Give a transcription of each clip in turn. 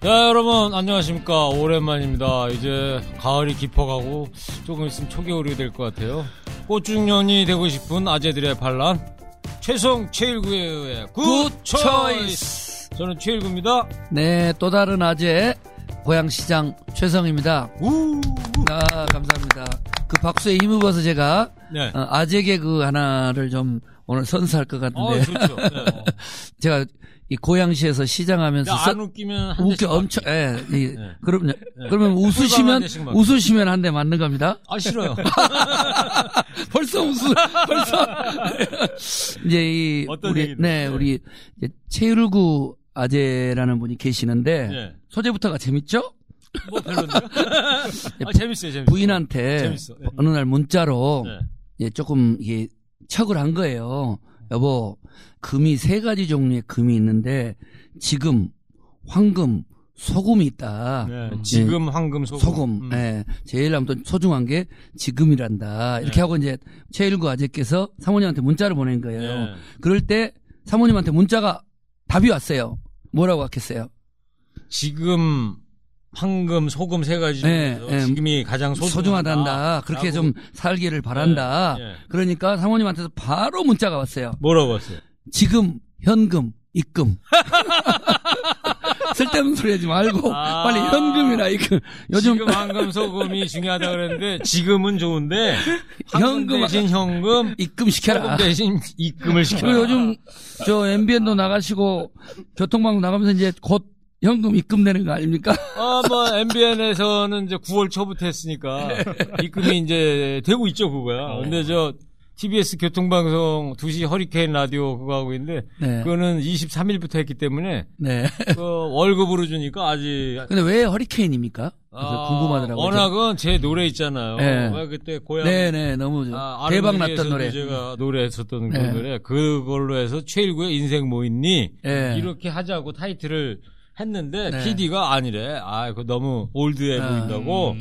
네, 여러분 안녕하십니까. 오랜만입니다. 이제 가을이 깊어가고 조금 있으면 초겨울이 될 것 같아요. 꽃중년이 되고 싶은 아재들의 반란. 최성 최일구의 Good Choice 저는 최일구입니다. 네, 또 다른 아재 고양시장 최성입니다. 우! 아, 감사합니다. 그 박수에 힘입어서 제가 네. 어, 아재 개그 하나를 좀 오늘 선사할 것 어, 같은데 좋죠 네. 제가 이 고양시에서 시장하면서 안 웃기면 한 웃겨 엄청 예, 이, 네. 그럼 그러면 한 웃으시면. 웃으시면 한 대 맞는 겁니다. 아 싫어요 벌써 웃으 벌써 이제 이 어떤 우리? 네, 네. 우리 최율구 아재라는 분이 계시는데 네. 소재부터가 재밌죠? 뭐 별론데요 아, 재밌어요 재밌어요 부인한테 재밌어. 네. 어느 날 문자로 네. 예, 조금 이게 척을 한 거예요. 여보, 금이 세 가지 종류의 금이 있는데 지금 황금, 소금이 있다. 네. 지금 황금 소금, 소금. 음. 예. 제일 아무튼 소중한 게 지금이란다. 이렇게 네. 하고 이제 최일구 아재께서 사모님한테 문자를 보낸 거예요. 네. 그럴 때 사모님한테 문자가 답이 왔어요. 뭐라고 왔겠어요? 지금 황금, 소금 세 가지 네, 중에서 네. 지금이 가장 소중하다. 소중하단다. 그렇게 라고. 좀 살기를 바란다. 네, 네. 그러니까 사모님한테서 바로 문자가 왔어요. 뭐라고 했어요? 지금 현금 입금 쓸데없는 소리 하지 말고 아. 빨리 현금이나 입금 요즘 지금 황금, 소금이 중요하다 그랬는데 지금은 좋은데 현금 대신 현금, 입금 시켜라 대신 입금을 시켜. 그리고 요즘 저 MBN도 나가시고 교통방송 나가면서 이제 곧 현금 입금되는 거 아닙니까? 아, 뭐 MBN에서는 이제 9월 초부터 했으니까 입금이 이제 되고 있죠 그거야. 근데 저 TBS 교통방송 2시 허리케인 라디오 그거 하고 있는데 네. 그거는 23일부터 했기 때문에 네. 그 월급으로 주니까 아직 근데 왜 허리케인입니까? 아, 궁금하더라고요. 워낙은 제 노래 있잖아요. 네. 왜 그때 고향 네네 너무 저- 아, 대박 났던 노래. 제가 노래했었던 그 네. 노래 그걸로 해서 최일구의 인생 뭐 있니 네. 이렇게 하자고 타이틀을 했는데 네. PD가 아니래. 아, 그 너무 올드해 아, 보인다고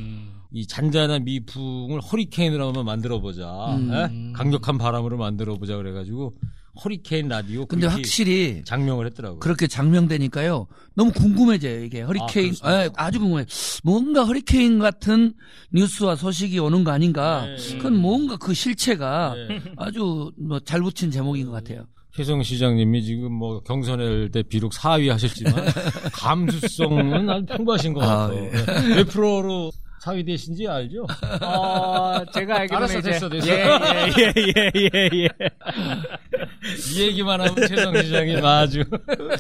이 잔잔한 미풍을 허리케인으로 한번 만들어 보자. 음. 강력한 바람으로 만들어 보자 그래가지고 허리케인 라디오 근데 확실히 장명을 했더라고요. 그렇게 장명되니까요. 너무 궁금해져요, 이게. 허리케인, 그렇습니까? 예, 아주 궁금해. 뭔가 허리케인 같은 뉴스와 소식이 오는 거 아닌가. 네. 그건 뭔가 그 실체가 네. 아주 뭐 잘 붙인 제목인 것 같아요. 최성 시장님이 지금 뭐 경선할 때 비록 4위 하셨지만 감수성은 아주 풍부하신 것 아, 같아요. 예. 몇 프로 로 4위 되신지 알죠? 어, 제가 알기로는 알았어, 이제 됐어, 됐어. 예, 예, 예, 예, 예, 예. 이 얘기만 하면 최성 시장님 아주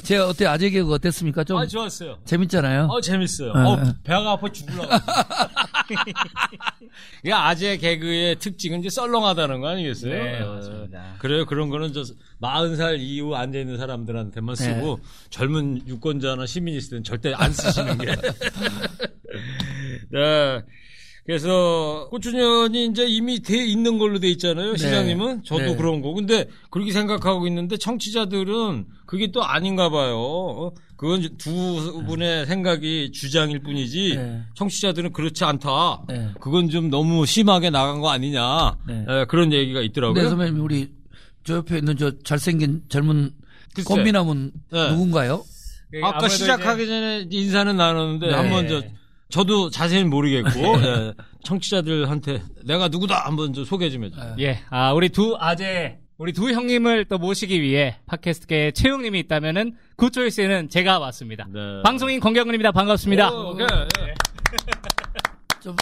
제가 어때, 아재 개그 어땠습니까? 좀 아 좋았어요. 재밌잖아요. 어 재밌어요. 네. 어 배가 아파 죽으려고. 이게 아재 개그의 특징은 이제 썰렁하다는 거 아니겠어요? 네, 어, 맞습니다. 그래요. 그런 거는 저 40살 이후 앉아 있는 사람들한테만 네. 쓰고 젊은 유권자나 시민이 있을 때는 절대 안 쓰시는 게. 네. 그래서 꽃주년이 이제 이미 돼 있는 걸로 돼 있잖아요. 시장님은 저도 네. 그런 거. 근데 그렇게 생각하고 있는데 청취자들은 그게 또 아닌가 봐요. 어? 그건 두 분의 생각이 주장일 뿐이지 네. 청취자들은 그렇지 않다. 네. 그건 좀 너무 심하게 나간 거 아니냐. 네. 에, 그런 얘기가 있더라고요. 네, 선배님, 우리 저 옆에 있는 저 잘생긴 젊은. 꽃미남은 네. 누군가요? 아까 시작하기 이제- 전에 인사는 나눴는데 네. 한번 저 저도 자세히는 모르겠고 예, 청취자들한테 내가 누구다 한번 좀 소개 좀 해줘. 예, 아, 우리 두 아재, 우리 두 형님을 또 모시기 위해 팟캐스트계에 최용님이 있다면은 굿초이스에는 제가 왔습니다. 네. 방송인 권경근입니다. 반갑습니다. 오, 오케이. 예. 좀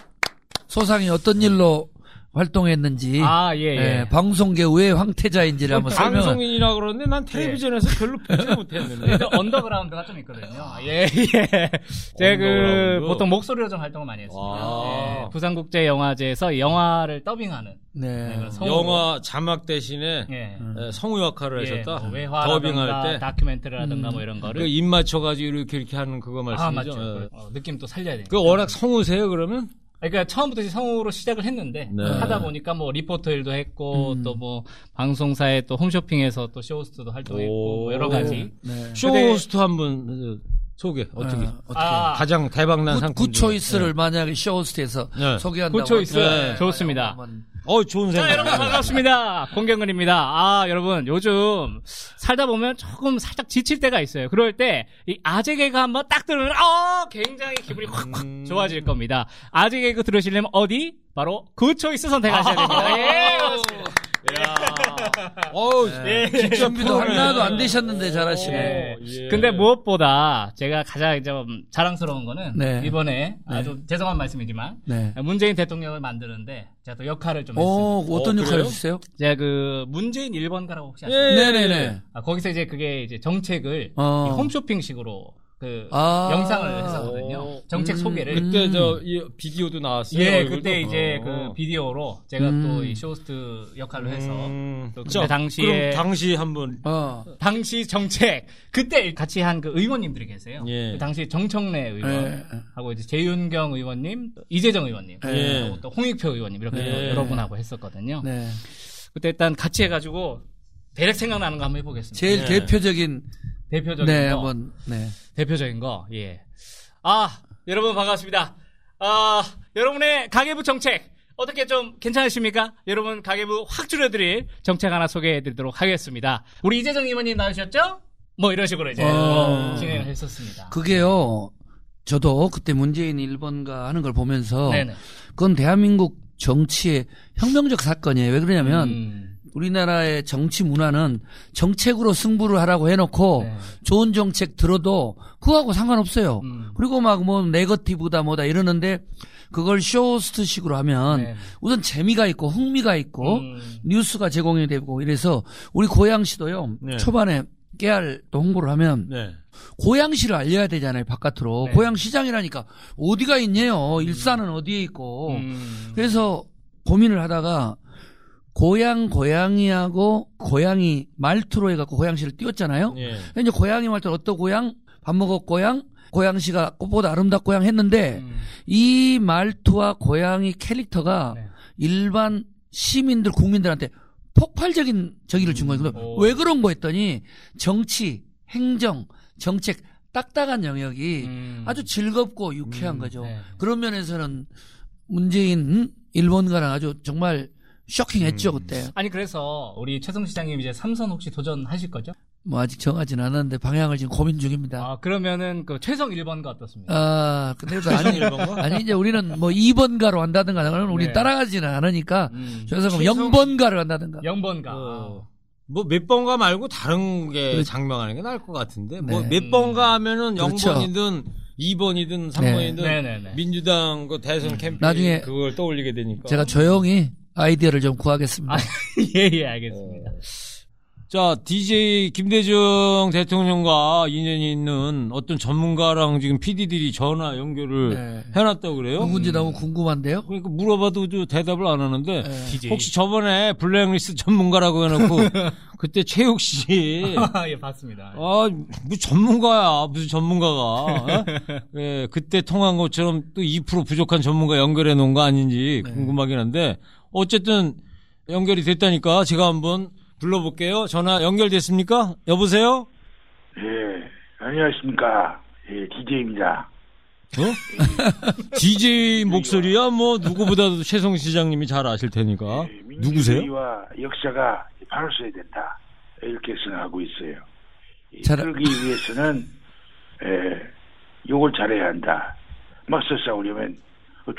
소상이 어떤 일로 활동했는지 아, 예, 예. 예, 방송계 왜 황태자인지를 한번 설명을 방송인이라 그러는데 난 텔레비전에서 별로 보지 못했는데. 언더그라운드가 좀 있거든요. 예, 예. 제가 그. 보통 목소리로 좀 활동을 많이 했습니다. 와. 예, 부산국제영화제에서 영화를 더빙하는. 네. 네. 영화 자막 대신에 예. 예, 성우 역할을 예, 하셨다. 뭐 더빙할 때. 다큐멘터리라든가 음. 뭐 이런 거를. 그 입 맞춰 가지고 이렇게 이렇게 하는 그거 아, 말씀이죠. 맞죠. 예. 어, 느낌 또 살려야 되니까. 그 워낙 성우세요 그러면? 그러니까 처음부터 성우로 시작을 했는데 네. 하다 보니까 뭐 리포터 일도 했고 음. 또뭐 방송사에 또 홈쇼핑에서 또 쇼호스트도 활동했고 뭐 여러 오. 가지. 네. 쇼호스트 한번 소개 어떻게? 어, 어떻게 아, 가장 대박난 good, 상품. Good Choice를 만약에 쇼호스트에서 네. 소개한다고 Good Choice. 하면 좋습니다. 어, 좋은 자, 생각. 여러분 반갑습니다. 권경근입니다. 아, 여러분 요즘 살다 보면 조금 살짝 지칠 때가 있어요. 그럴 때 이 아재 개그 한번 딱 들으면 어, 굉장히 기분이 확확 음. 좋아질 겁니다. 아재 개그 들으시려면 어디? 바로 Good Choice 선택하셔야 됩니다. 예, 그렇습니다. 어우, 예. 준비도 하나도 안 되셨는데 잘하시네. 예. 예. 근데 무엇보다 제가 가장 좀 자랑스러운 거는 네. 이번에 아주 죄송한 말씀이지만 네. 문재인 대통령을 만드는데 제가 또 역할을 좀 어, 했습니다. 어떤 어, 역할 그래요? 해주세요? 제가 그 문재인 1번가라고 혹시 아세요? 예. 네네네. 아, 거기서 이제 그게 이제 정책을 어. 이 홈쇼핑식으로 그 아. 영상을 했었거든요. 어. 정책 음. 소개를. 그때 저 이, 비디오도 나왔어요. 예, 얼굴도. 그때 이제 어. 그 비디오로 제가 음. 또이 쇼호스트 역할로 해서 음. 또 그때 자, 당시에 그럼 당시 한번 어. 당시 정책 그때 같이 한 그 의원님들이 계세요. 예. 그 당시 정청래 의원 예. 하고 이제 재윤경 의원님, 이재정 의원님, 예. 또 홍익표 의원님 이렇게 예. 여러 분하고 했었거든요. 네. 그때 일단 같이 해가지고 대략 생각나는 거 한번 해보겠습니다. 제일 네. 대표적인 대표적인 네, 거. 한번 네. 대표적인 거, 예. 아, 여러분 반갑습니다. 아, 여러분의 가계부 정책, 어떻게 좀 괜찮으십니까? 여러분 가계부 확 줄여드릴 정책 하나 소개해드리도록 하겠습니다. 우리 이재정 의원님 나오셨죠? 뭐 이런 식으로 이제 어. 뭐 진행을 했었습니다. 그게요. 저도 그때 문재인 1번가 하는 걸 보면서 네네. 그건 대한민국 정치의 혁명적 사건이에요. 왜 그러냐면 음, 우리나라의 정치 문화는 정책으로 승부를 하라고 해놓고 네. 좋은 정책 들어도 그거하고 상관없어요. 음. 그리고 막 뭐 네거티브다 뭐다 이러는데 그걸 쇼스트식으로 하면 네. 우선 재미가 있고 흥미가 있고 음. 뉴스가 제공이 되고 이래서 우리 고양시도요 네. 초반에 깨알 또 홍보를 하면 네. 고양시를 알려야 되잖아요 바깥으로 네. 고양시장이라니까 어디가 있냐요 일산은 어디에 있고 음. 그래서 고민을 하다가 고양 고양이하고 고양이 말투로 해갖고 고양시를 띄웠잖아요. 예. 이제 고양이 말투 어떤 고양 밥 먹었 고양 고양시가 꽃보다 아름답 고양 했는데 음. 이 말투와 고양이 캐릭터가 네. 일반 시민들 국민들한테 폭발적인 저기를 준 거예요. 오. 왜 그런 거 했더니 정치, 행정, 정책 딱딱한 영역이 음. 아주 즐겁고 유쾌한 음, 거죠. 네. 그런 면에서는 문재인 일본가랑 아주 정말 쇼킹했죠 음. 그때. 아니 그래서 우리 최성 시장님 이제 삼선 혹시 도전하실 거죠? 뭐 아직 정하진 않았는데 방향을 지금 고민 중입니다. 아 그러면은 그 최성 1번가 어떻습니까? 아, 근데 또 아니, 일본가? 아니 이제 우리는 뭐 2번가로 한다든가 그러면 우리 네. 따라가지는 않으니까 음. 그래서 그럼 최성- 0번가를 한다든가. 0번가. 어. 뭐몇 번가 말고 다른 게 그렇- 장명하는 게 나을 것 같은데 뭐 네. 몇 번가 하면은 그렇죠. 0번이든 2번이든 3번이든 네네네. 민주당 그 대선 캠페인 나중에 그걸 떠올리게 되니까 제가 조용히 아이디어를 좀 구하겠습니다. 아, 예, 예, 알겠습니다. 자, DJ 김대중 대통령과 인연이 있는 어떤 전문가랑 지금 PD들이 전화 연결을 네. 해놨다고 그래요? 누군지 너무 궁금한데요. 그러니까 물어봐도 저 대답을 안 하는데 네. 혹시 저번에 블랙리스트 전문가라고 해놓고 그때 최욱 씨 아, 예, 봤습니다. 아, 뭐 전문가야. 무슨 전문가가. 어? 예, 그때 통한 것처럼 또 2% 부족한 전문가 연결해 놓은 거 아닌지 네. 궁금하긴 한데 어쨌든 연결이 됐다니까 제가 한번 불러볼게요. 전화 연결됐습니까? 여보세요? 예, 안녕하십니까. 예, DJ입니다. 어? DJ 목소리야 뭐 누구보다도 최성 시장님이 잘 아실 테니까. 예, 누구세요? 민주주의와 역사가 바로서야 된다. 이렇게 생각하고 있어요. 이 잘- 그러기 위해서는, 예, 욕을 잘해야 한다. 맞서 싸우려면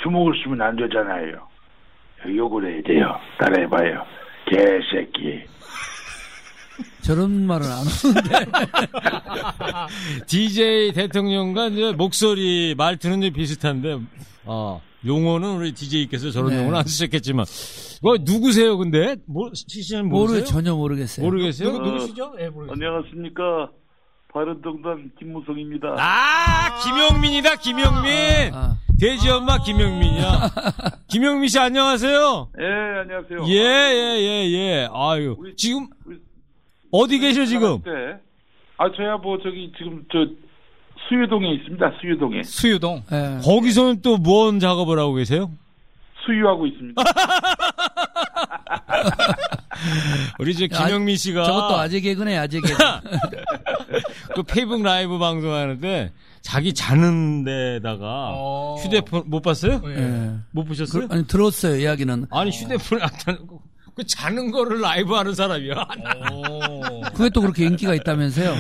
주먹을 쓰면 안 되잖아요. 욕을 해야 돼요. 따라해봐요. 개새끼. 저런 말은 안 하는데. DJ 대통령과 이제 목소리 말투는 좀 비슷한데, 아, 용어는 우리 DJ께서 저런 네. 용어는 안 쓰셨겠지만, 뭐, 누구세요, 근데? 뭐, 모르 모르세요? 전혀 모르겠어요. 모르겠어요? 누구, 누구시죠? 예, 모르겠습니다. 안녕하십니까. 바른정당 김무성입니다. 아, 김영민이다, 김영민! 아, 돼지 엄마 김영민이야. 김영민 씨, 안녕하세요? 예, 안녕하세요. 예, 예, 예, 예. 아유. 우리- 지금, 우리- 어디 계셔, 지금? 때, 아, 저야 뭐, 저기, 지금, 저, 수유동에 있습니다. 수유동에. 수유동. 예. 거기서는 또뭔 작업을 하고 계세요? 수유하고 있습니다. 우리 저 김영민 씨가. 저것도 아재 개그네 아재 개그. 그 페이스북 라이브 방송하는데 자기 자는 데다가 어. 휴대폰 못 봤어요? 예. 예. 못 보셨어요? 그, 아니 들었어요 이야기는. 아니 휴대폰을 안 타는 거. 그 자는 거를 라이브 하는 사람이야. 오. 그게 또 그렇게 인기가 있다면서요?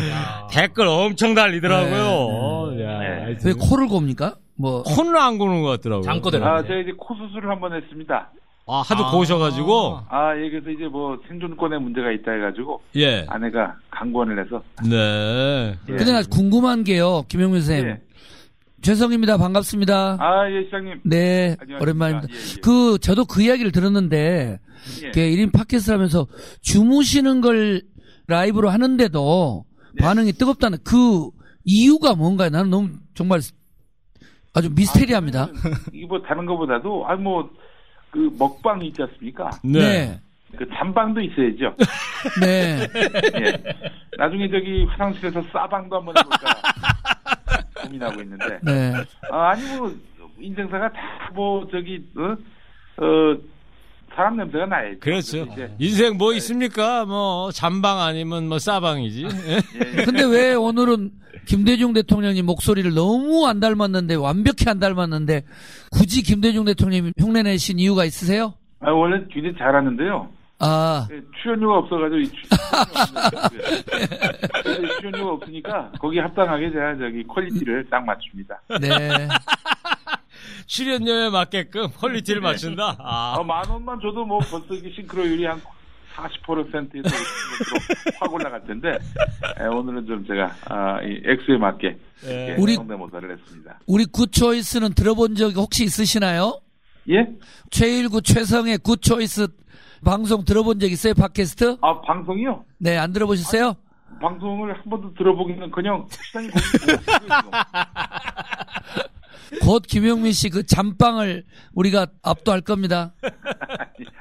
댓글 엄청 달리더라고요. 네, 야, 네. 왜 코를 곱니까? 뭐 코는 안 고는 것 같더라고요. 잠꼬대로. 아, 제가 이제 코 수술을 한 번 했습니다. 아, 하도 아. 고셔가지고. 아, 예, 그래서 이제 뭐 생존권에 문제가 있다 해가지고 예. 아내가 강권을 해서. 네. 예. 근데 나 궁금한 게요, 김영민 선생님. 예. 죄송입니다. 반갑습니다. 아, 예, 시장님. 네, 안녕하십니까. 오랜만입니다. 예, 예. 그 저도 그 이야기를 들었는데 예. 그 1인 팟캐스트 하면서 주무시는 걸 라이브로 하는데도 네. 반응이 뜨겁다는 그 이유가 뭔가요? 나는 너무 정말 아주 미스테리합니다. 이게 뭐 다른 것보다도 아 뭐 그 먹방이 있지 않습니까? 네. 그 잠방도 있어야죠. 네. 예. 나중에 저기 화장실에서 싸방도 한번 해볼까 고민하고 있는데. 네. 아, 아니 뭐 인생사가 다 뭐 저기 어, 어 사람 냄새가 나야죠. 그렇죠. 인생 뭐 있습니까? 뭐 잠방 아니면 뭐 싸방이지. 예? 예, 근데 왜 오늘은 김대중 대통령님 목소리를 너무 안 닮았는데 완벽히 안 닮았는데 굳이 김대중 대통령님 흉내 내신 이유가 있으세요? 아, 원래 굉장히 잘하는데요. 아, 예, 출연료가 없어가지고 출- 출연료가 출연료가 없으니까 거기 합당하게 제가 저기 quality를 딱 맞춥니다. 네. 출연료에 맞게끔 quality를 맞춘다. 아. 아, 만 원만 줘도 뭐 벌써 이게 싱크로율이 한 40%에서 확 올라갈 텐데 예, 오늘은 좀 제가 아, 이 액수에 맞게 예. 우리- 성대모사를 했습니다. 우리 Good Choice는 들어본 적 혹시 있으시나요? 예? 최일구 최성의 Good Choice 방송 들어본 적 있어요? 팟캐스트? 아 방송이요? 네, 안 들어보셨어요? 방송을 한 번도 들어보기는 그냥 보고 있어요. 곧 김용민 씨 그 잠방을 우리가 압도할 겁니다.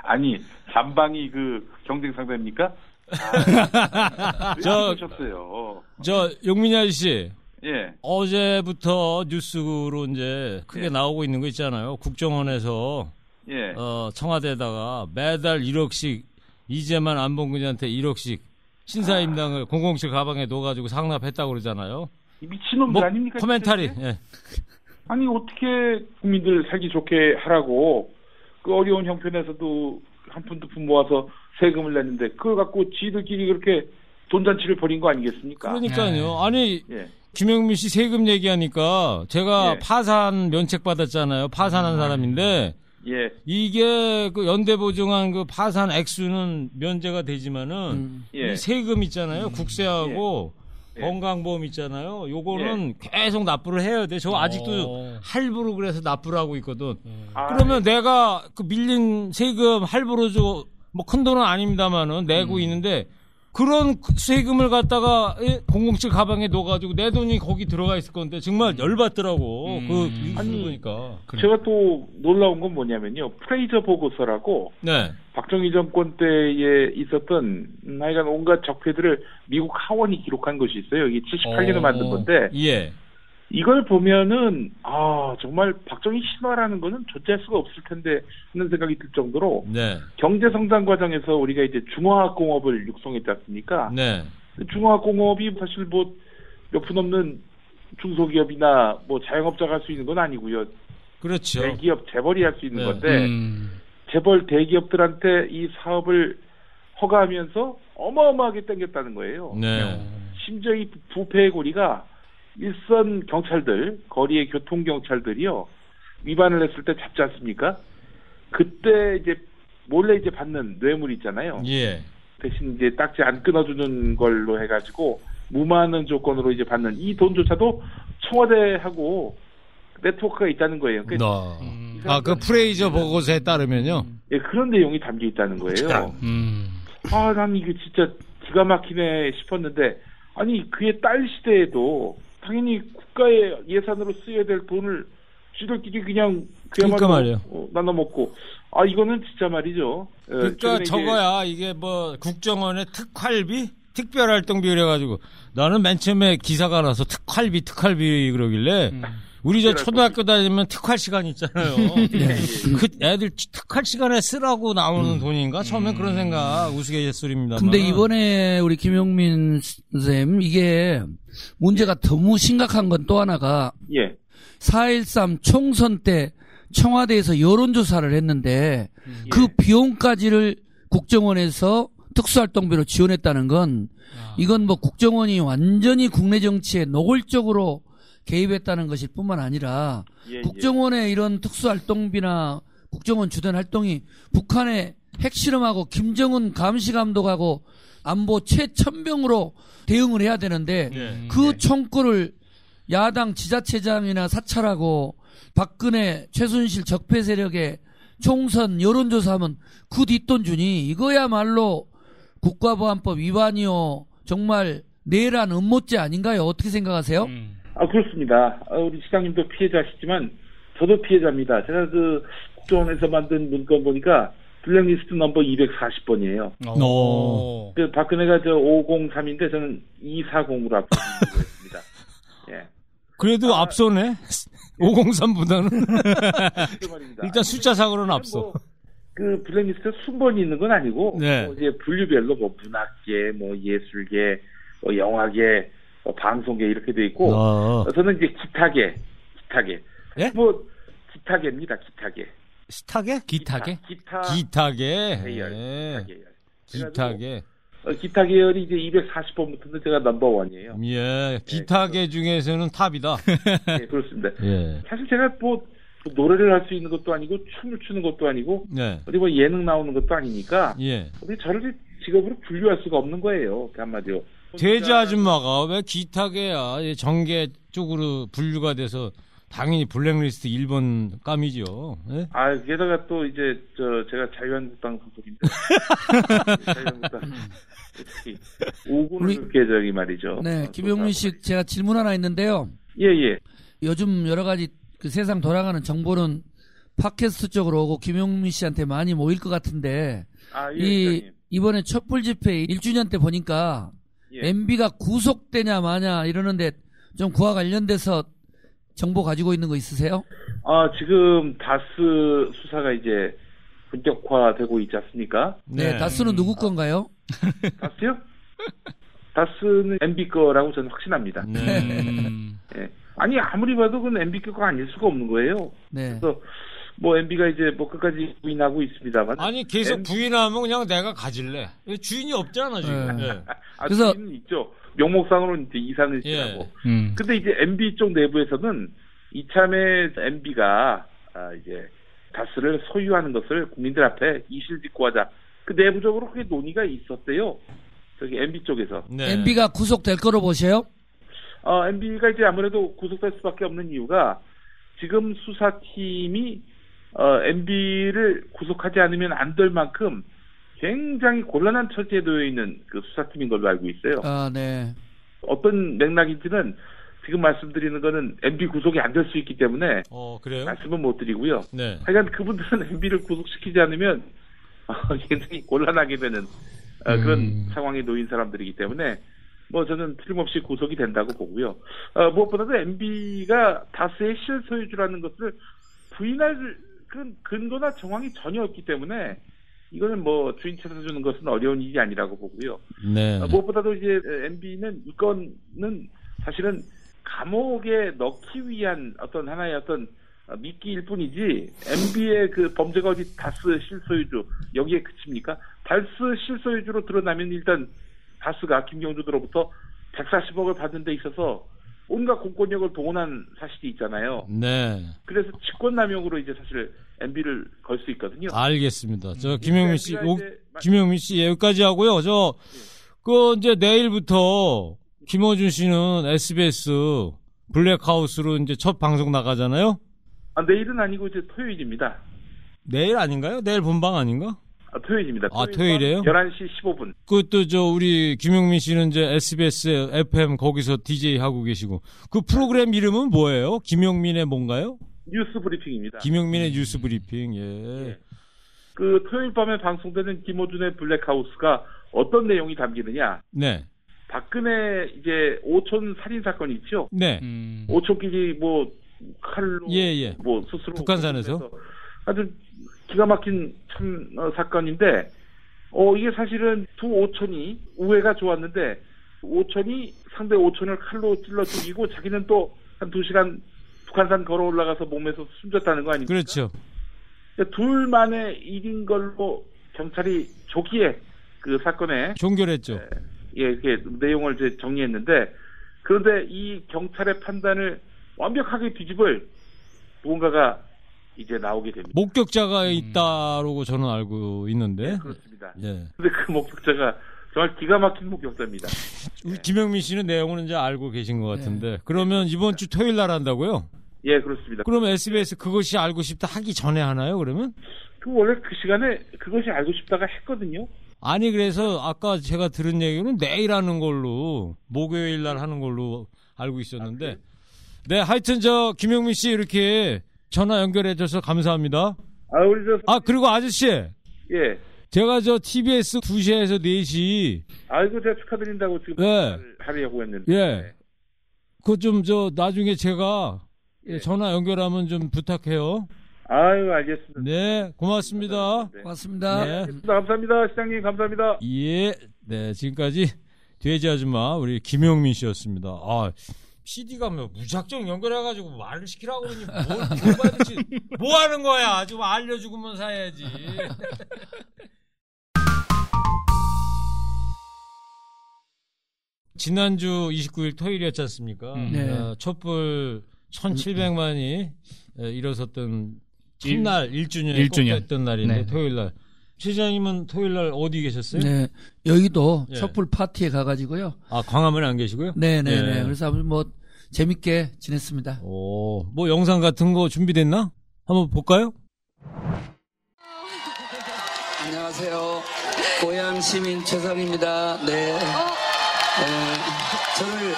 아니 잠방이 그 경쟁 상대입니까? 아, 저- 저 셨어요 저 용민이 아저씨 예. 어제부터 뉴스로 이제 크게 예. 나오고 있는 거 있잖아요. 국정원에서 예. 어, 청와대에다가 매달 1억씩 이제만 안봉근이한테 1억씩 신사임당을 007 가방에 넣어가지고 상납했다고 그러잖아요. 이 미친놈들 뭐 아닙니까? 코멘타리. 진짜? 예. 아니 어떻게 국민들 살기 좋게 하라고 그 어려운 형편에서도 한 푼 두 푼 모아서 세금을 냈는데 그걸 갖고 지들끼리 그렇게 돈잔치를 벌인 거 아니겠습니까? 그러니까요. 아니 예. 김영민 씨 세금 얘기하니까 제가 예. 파산 면책 받았잖아요. 파산한 사람인데 예. 이게 그 연대 보증한 그 파산 액수는 면제가 되지만은 음. 예. 이 세금 있잖아요. 국세하고 예. 건강보험 있잖아요. 요거는 계속 납부를 해야 돼. 저 아직도 어. 할부로 그래서 납부를 하고 있거든. 아, 그러면 내가 그 밀린 세금 할부로 줘, 뭐 큰 돈은 아닙니다만은 내고 음. 있는데 그런 그 세금을 갖다가 007 가방에 넣어가지고 내 돈이 거기 들어가 있을 건데 정말 열받더라고. 음. 그 아니, 보니까. 제가 또 놀라운 건 뭐냐면요. 프레이저 보고서라고 네. 박정희 정권 때에 있었던 음, 하여간 온갖 적폐들을 미국 하원이 기록한 것이 있어요. 이게 78년에 어. 만든 건데 예. 이걸 보면은 아 정말 박정희 신화라는 거는 존재할 수가 없을 텐데 하는 생각이 들 정도로 네. 경제 성장 과정에서 우리가 이제 중화학 공업을 육성했지 않습니까? 네. 중화학 공업이 사실 뭐 몇 푼 없는 중소기업이나 뭐 자영업자가 할 수 있는 건 아니고요. 그렇죠. 대기업 재벌이 할 수 있는 네. 건데 음. 재벌 대기업들한테 이 사업을 허가하면서 어마어마하게 땡겼다는 거예요. 네. 심지어 이 부패의 고리가 일선 경찰들, 거리의 교통 경찰들이요 위반을 했을 때 잡지 않습니까? 그때 이제 몰래 이제 받는 뇌물 있잖아요. 예. 대신 이제 딱지 안 끊어주는 걸로 해가지고 무마하는 조건으로 이제 받는 이 돈조차도 청와대하고 네트워크가 있다는 거예요. 그러니까 너. 음. 아, 그 프레이저 보고서에 따르면요. 예, 그런 내용이 담겨 있다는 거예요. 음. 아, 난 이게 진짜 기가 막히네 싶었는데, 아니, 그의 딸 시대에도 당연히 국가의 예산으로 쓰여야 될 돈을 쥐들끼리 그냥 그야말로 그러니까 말이에요. 어, 나눠 먹고, 아, 이거는 진짜 말이죠. 어, 그러니까 저거야 이게 뭐 국정원의 특활비 특별활동비 그래가지고 나는 맨 처음에 기사가 나서 특활비 특활비 그러길래 음. 우리 저 초등학교 다니면 특활 시간 있잖아요. 예, 예. 그 애들 특활 시간에 쓰라고 나오는 돈인가? 처음에 그런 생각 우스갯소리입니다. 근데 이번에 우리 김용민 선생님 이게 문제가 너무 심각한 건 또 하나가 예. 4.13 총선 때 청와대에서 여론조사를 했는데 예. 그 비용까지를 국정원에서 특수활동비로 지원했다는 건 아. 이건 뭐 국정원이 완전히 국내 정치에 노골적으로 개입했다는 것일 뿐만 아니라 예, 예. 국정원의 이런 특수활동비나 국정원 주된 활동이 북한의 핵실험하고 김정은 감시 감독하고 안보 최천병으로 대응을 해야 되는데 네. 그 총구를 야당 지자체장이나 사찰하고 박근혜 최순실 적폐 세력의 총선 여론조사하면 그 뒷돈 주니 이거야말로 국가보안법 위반이요 정말 내란 음모죄 아닌가요? 어떻게 생각하세요? 음. 아, 그렇습니다. 아, 우리 시장님도 피해자시지만 저도 피해자입니다. 제가 그 국정원에서 만든 문건 보니까 블랙리스트 넘버 240번이에요. 오. 그 박근혜가 저 503인데 저는 240으로 앞서고 있습니다. 예. 그래도 아. 앞서네. 503보다는 그 말입니다. 일단 숫자 상으로는 앞서. 뭐, 그 블랙리스트 순번이 있는 건 아니고 네. 뭐 이제 분류별로 뭐 문학계, 뭐 예술계, 뭐 영화계, 뭐 방송계 이렇게 돼 있고 어. 어, 저는 이제 기타계, 기타계. 예? 뭐 기타계입니다. 기타계. 스타게? 기타게? 기타 기타게. 계열. 예. 기타 계열. 기타게. 어, 기타 계열이 이제 240번부터는 제가 넘버 원이에요. 예. 기타계 중에서는 탑이다. 네, 그렇습니다. 예. 사실 제가 뭐 노래를 할 수 있는 것도 아니고 춤을 추는 것도 아니고 네. 어디 뭐 예능 나오는 것도 아니니까 예. 저를 직업으로 분류할 수가 없는 거예요. 그 한마디로. 돼지 아줌마가 왜 기타계야? 예, 정계 쪽으로 분류가 돼서 당연히 블랙리스트 1번 감이죠. 예? 아, 게다가 또 이제 저 제가 자유한국당 소속인데 자유한국당 그렇게 저기 말이죠. 네, 어, 김용민 씨 제가 질문 하나 있는데요. 예, 예. 요즘 여러 가지 그 세상 돌아가는 정보는 팟캐스트 쪽으로 오고 김용민 씨한테 많이 모일 것 같은데 아, 예, 이 회장님. 이번에 촛불 집회 1주년 때 보니까 예. MB가 구속되냐 마냐 이러는데 좀 그와 관련돼서 정보 가지고 있는 거 있으세요? 아, 지금 다스 수사가 이제 본격화되고 있지 않습니까? 네, 다수는 누구 건가요? 다스요? 다스는 MB 거라고 저는 확신합니다. 네. 음. 예. 아니 아무리 봐도 그건 MB 거가 아닐 수가 없는 거예요. 네. 그래서 뭐 MB가 이제 뭐 끝까지 부인하고 있습니다만. 아니 계속 M- 부인하면 그냥 내가 가질래. 주인이 없잖아 지금. 네. 예. 아, 그래서- 그래서 있죠. 명목상으로는 이제 이상은 씨라고. 예. 음. 근데 이제 MB 쪽 내부에서는 이참에 MB가 아, 이제 다스를 소유하는 것을 국민들 앞에 이실직고하자. 그 내부적으로 그게 논의가 있었대요. 저기 MB 쪽에서. 네. MB가 구속될 거로 보세요? 어, MB가 이제 아무래도 구속될 수밖에 없는 이유가 지금 수사팀이 어, MB를 구속하지 않으면 안 될 만큼 굉장히 곤란한 처지에 놓여 있는 그 수사팀인 걸로 알고 있어요. 아, 네. 어떤 맥락인지는 지금 말씀드리는 거는 MB 구속이 안 될 수 있기 때문에 어 그래요? 말씀은 못 드리고요. 네. 하여간 그분들은 MB를 구속시키지 않으면 어, 굉장히 곤란하게 되는 어, 그런 음. 상황에 놓인 사람들이기 때문에 뭐 저는 틀림없이 구속이 된다고 보고요. 어, 무엇보다도 MB가 다스의 실소유주라는 것을 부인할 그런 근거나 정황이 전혀 없기 때문에 이거는 뭐 주인 찾아주는 것은 어려운 일이 아니라고 보고요. 네. 어, 무엇보다도 이제 MB는 이 건은 사실은 감옥에 넣기 위한 어떤 하나의 어떤 어, 미끼일 뿐이지 MB의 그 범죄가 어디 다스 실소유주 여기에 그칩니까? 다스 실소유주로 드러나면 일단 다스가 김경주로부터 140억을 받는 데 있어서 온갖 공권력을 동원한 사실이 있잖아요. 네. 그래서 직권남용으로 이제 사실 MB를 걸 수 있거든요. 알겠습니다. 저 김영민 씨, MB가 오- 김영민 씨 여기까지 하고요. 저 그 이제 내일부터 김어준 씨는 SBS Black House로 이제 첫 방송 나가잖아요. 아, 내일은 아니고 이제 토요일입니다. 내일 아닌가요? 내일 본방 아닌가? 아, 토요일입니다. 아, 토요일이에요? 11시 15분. 그것도 저 우리 김용민 씨는 이제 SBS FM 거기서 DJ 하고 계시고 그 프로그램 이름은 뭐예요? 김용민의 뭔가요? 뉴스 브리핑입니다. 김용민의 뉴스 브리핑. 예. 그 토요일 밤에 방송되는 김어준의 Black House가 어떤 내용이 담기느냐? 네. 박근혜 이제 오촌 살인 사건 있죠? 네. 음. 오촌끼리 뭐 칼로 예, 예. 뭐 스스로 북한산에서? 아주 기가 막힌 참 어, 사건인데 어 이게 사실은 두 오천이 우애가 좋았는데 오천이 상대 오천을 칼로 찔러 죽이고 자기는 또 한 두 시간 북한산 걸어 올라가서 몸에서 숨졌다는 거 아닙니까? 그렇죠. 그러니까 둘만의 일인 걸로 경찰이 조기에 그 사건에 종결했죠. 예, 이렇게 내용을 이제 정리했는데 그런데 이 경찰의 판단을 완벽하게 뒤집을 무언가가 이제 나오게 됩니다. 목격자가 있다라고 저는 알고 있는데. 그렇습니다. 예. 근데 그 목격자가 정말 기가 막힌 목격자입니다. 우리 김영민 씨는 내용은 이제 알고 계신 것 같은데. 그러면 이번 주 토요일 날 한다고요? 예, 그렇습니다. 그러면 SBS 그것이 알고 싶다 하기 전에 하나요, 그러면? 그 원래 그 시간에 그것이 알고 싶다가 했거든요. 아니, 그래서 아까 제가 들은 얘기는 내일 하는 걸로, 목요일 날 하는 걸로 알고 있었는데. 네, 하여튼 저, 김영민 씨 이렇게 전화 연결해줘서 감사합니다. 아, 우리 저 아, 그리고 아저씨. 예. 제가 저 TBS 2시에서 4시, 아이고 제가 축하드린다고 지금 네. 하려고 했는데. 예. 그거 좀 저, 나중에 제가 예, 전화 연결하면 좀 부탁해요. 아유, 알겠습니다. 네, 고맙습니다. 네. 고맙습니다. 네. 알겠습니다. 감사합니다. 시장님 감사합니다. 예, 네, 지금까지 돼지 아줌마 우리 김영민 씨였습니다. 아, PD가 뭐 무작정 연결해가지고 말을 시키라고 그러니 뭘 교받듯이 뭐 하는 거야? 좀 알려주고만 사야지. 지난주 29일 토요일이었지 않습니까? 음. 네. 어, 촛불 1,700만이 일어섰던 첫날 1주년이 일주년. 꼭 됐던 날인데 네. 토요일 날. 최장님은 토요일 날 어디 계셨어요? 네. 여의도 예. 촛불 파티에 가가지고요. 아, 광화문에 안 계시고요? 네네네. 예. 그래서 아주 뭐 재밌게 지냈습니다. 오, 뭐 영상 같은 거 준비됐나? 한번 볼까요? 안녕하세요. 고향 시민 최상입니다. 네. 네. 저를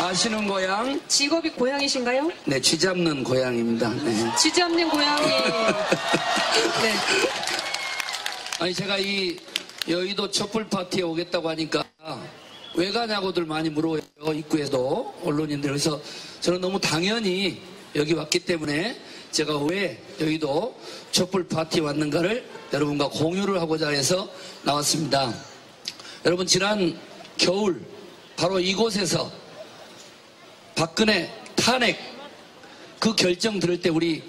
아시는 고향? 직업이 고양이신가요? 네, 쥐 잡는 고향입니다. 네. 쥐 잡는 고양이. 네. 아니 제가 이 여의도 촛불 파티에 오겠다고 하니까 왜 가냐고들 많이 물어요 입구에도 언론인들 그래서 저는 너무 당연히 여기 왔기 때문에 제가 왜 여의도 촛불 파티에 왔는가를 여러분과 공유를 하고자 해서 나왔습니다. 여러분 지난 겨울 바로 이곳에서 박근혜 탄핵 그 결정 들을 때 우리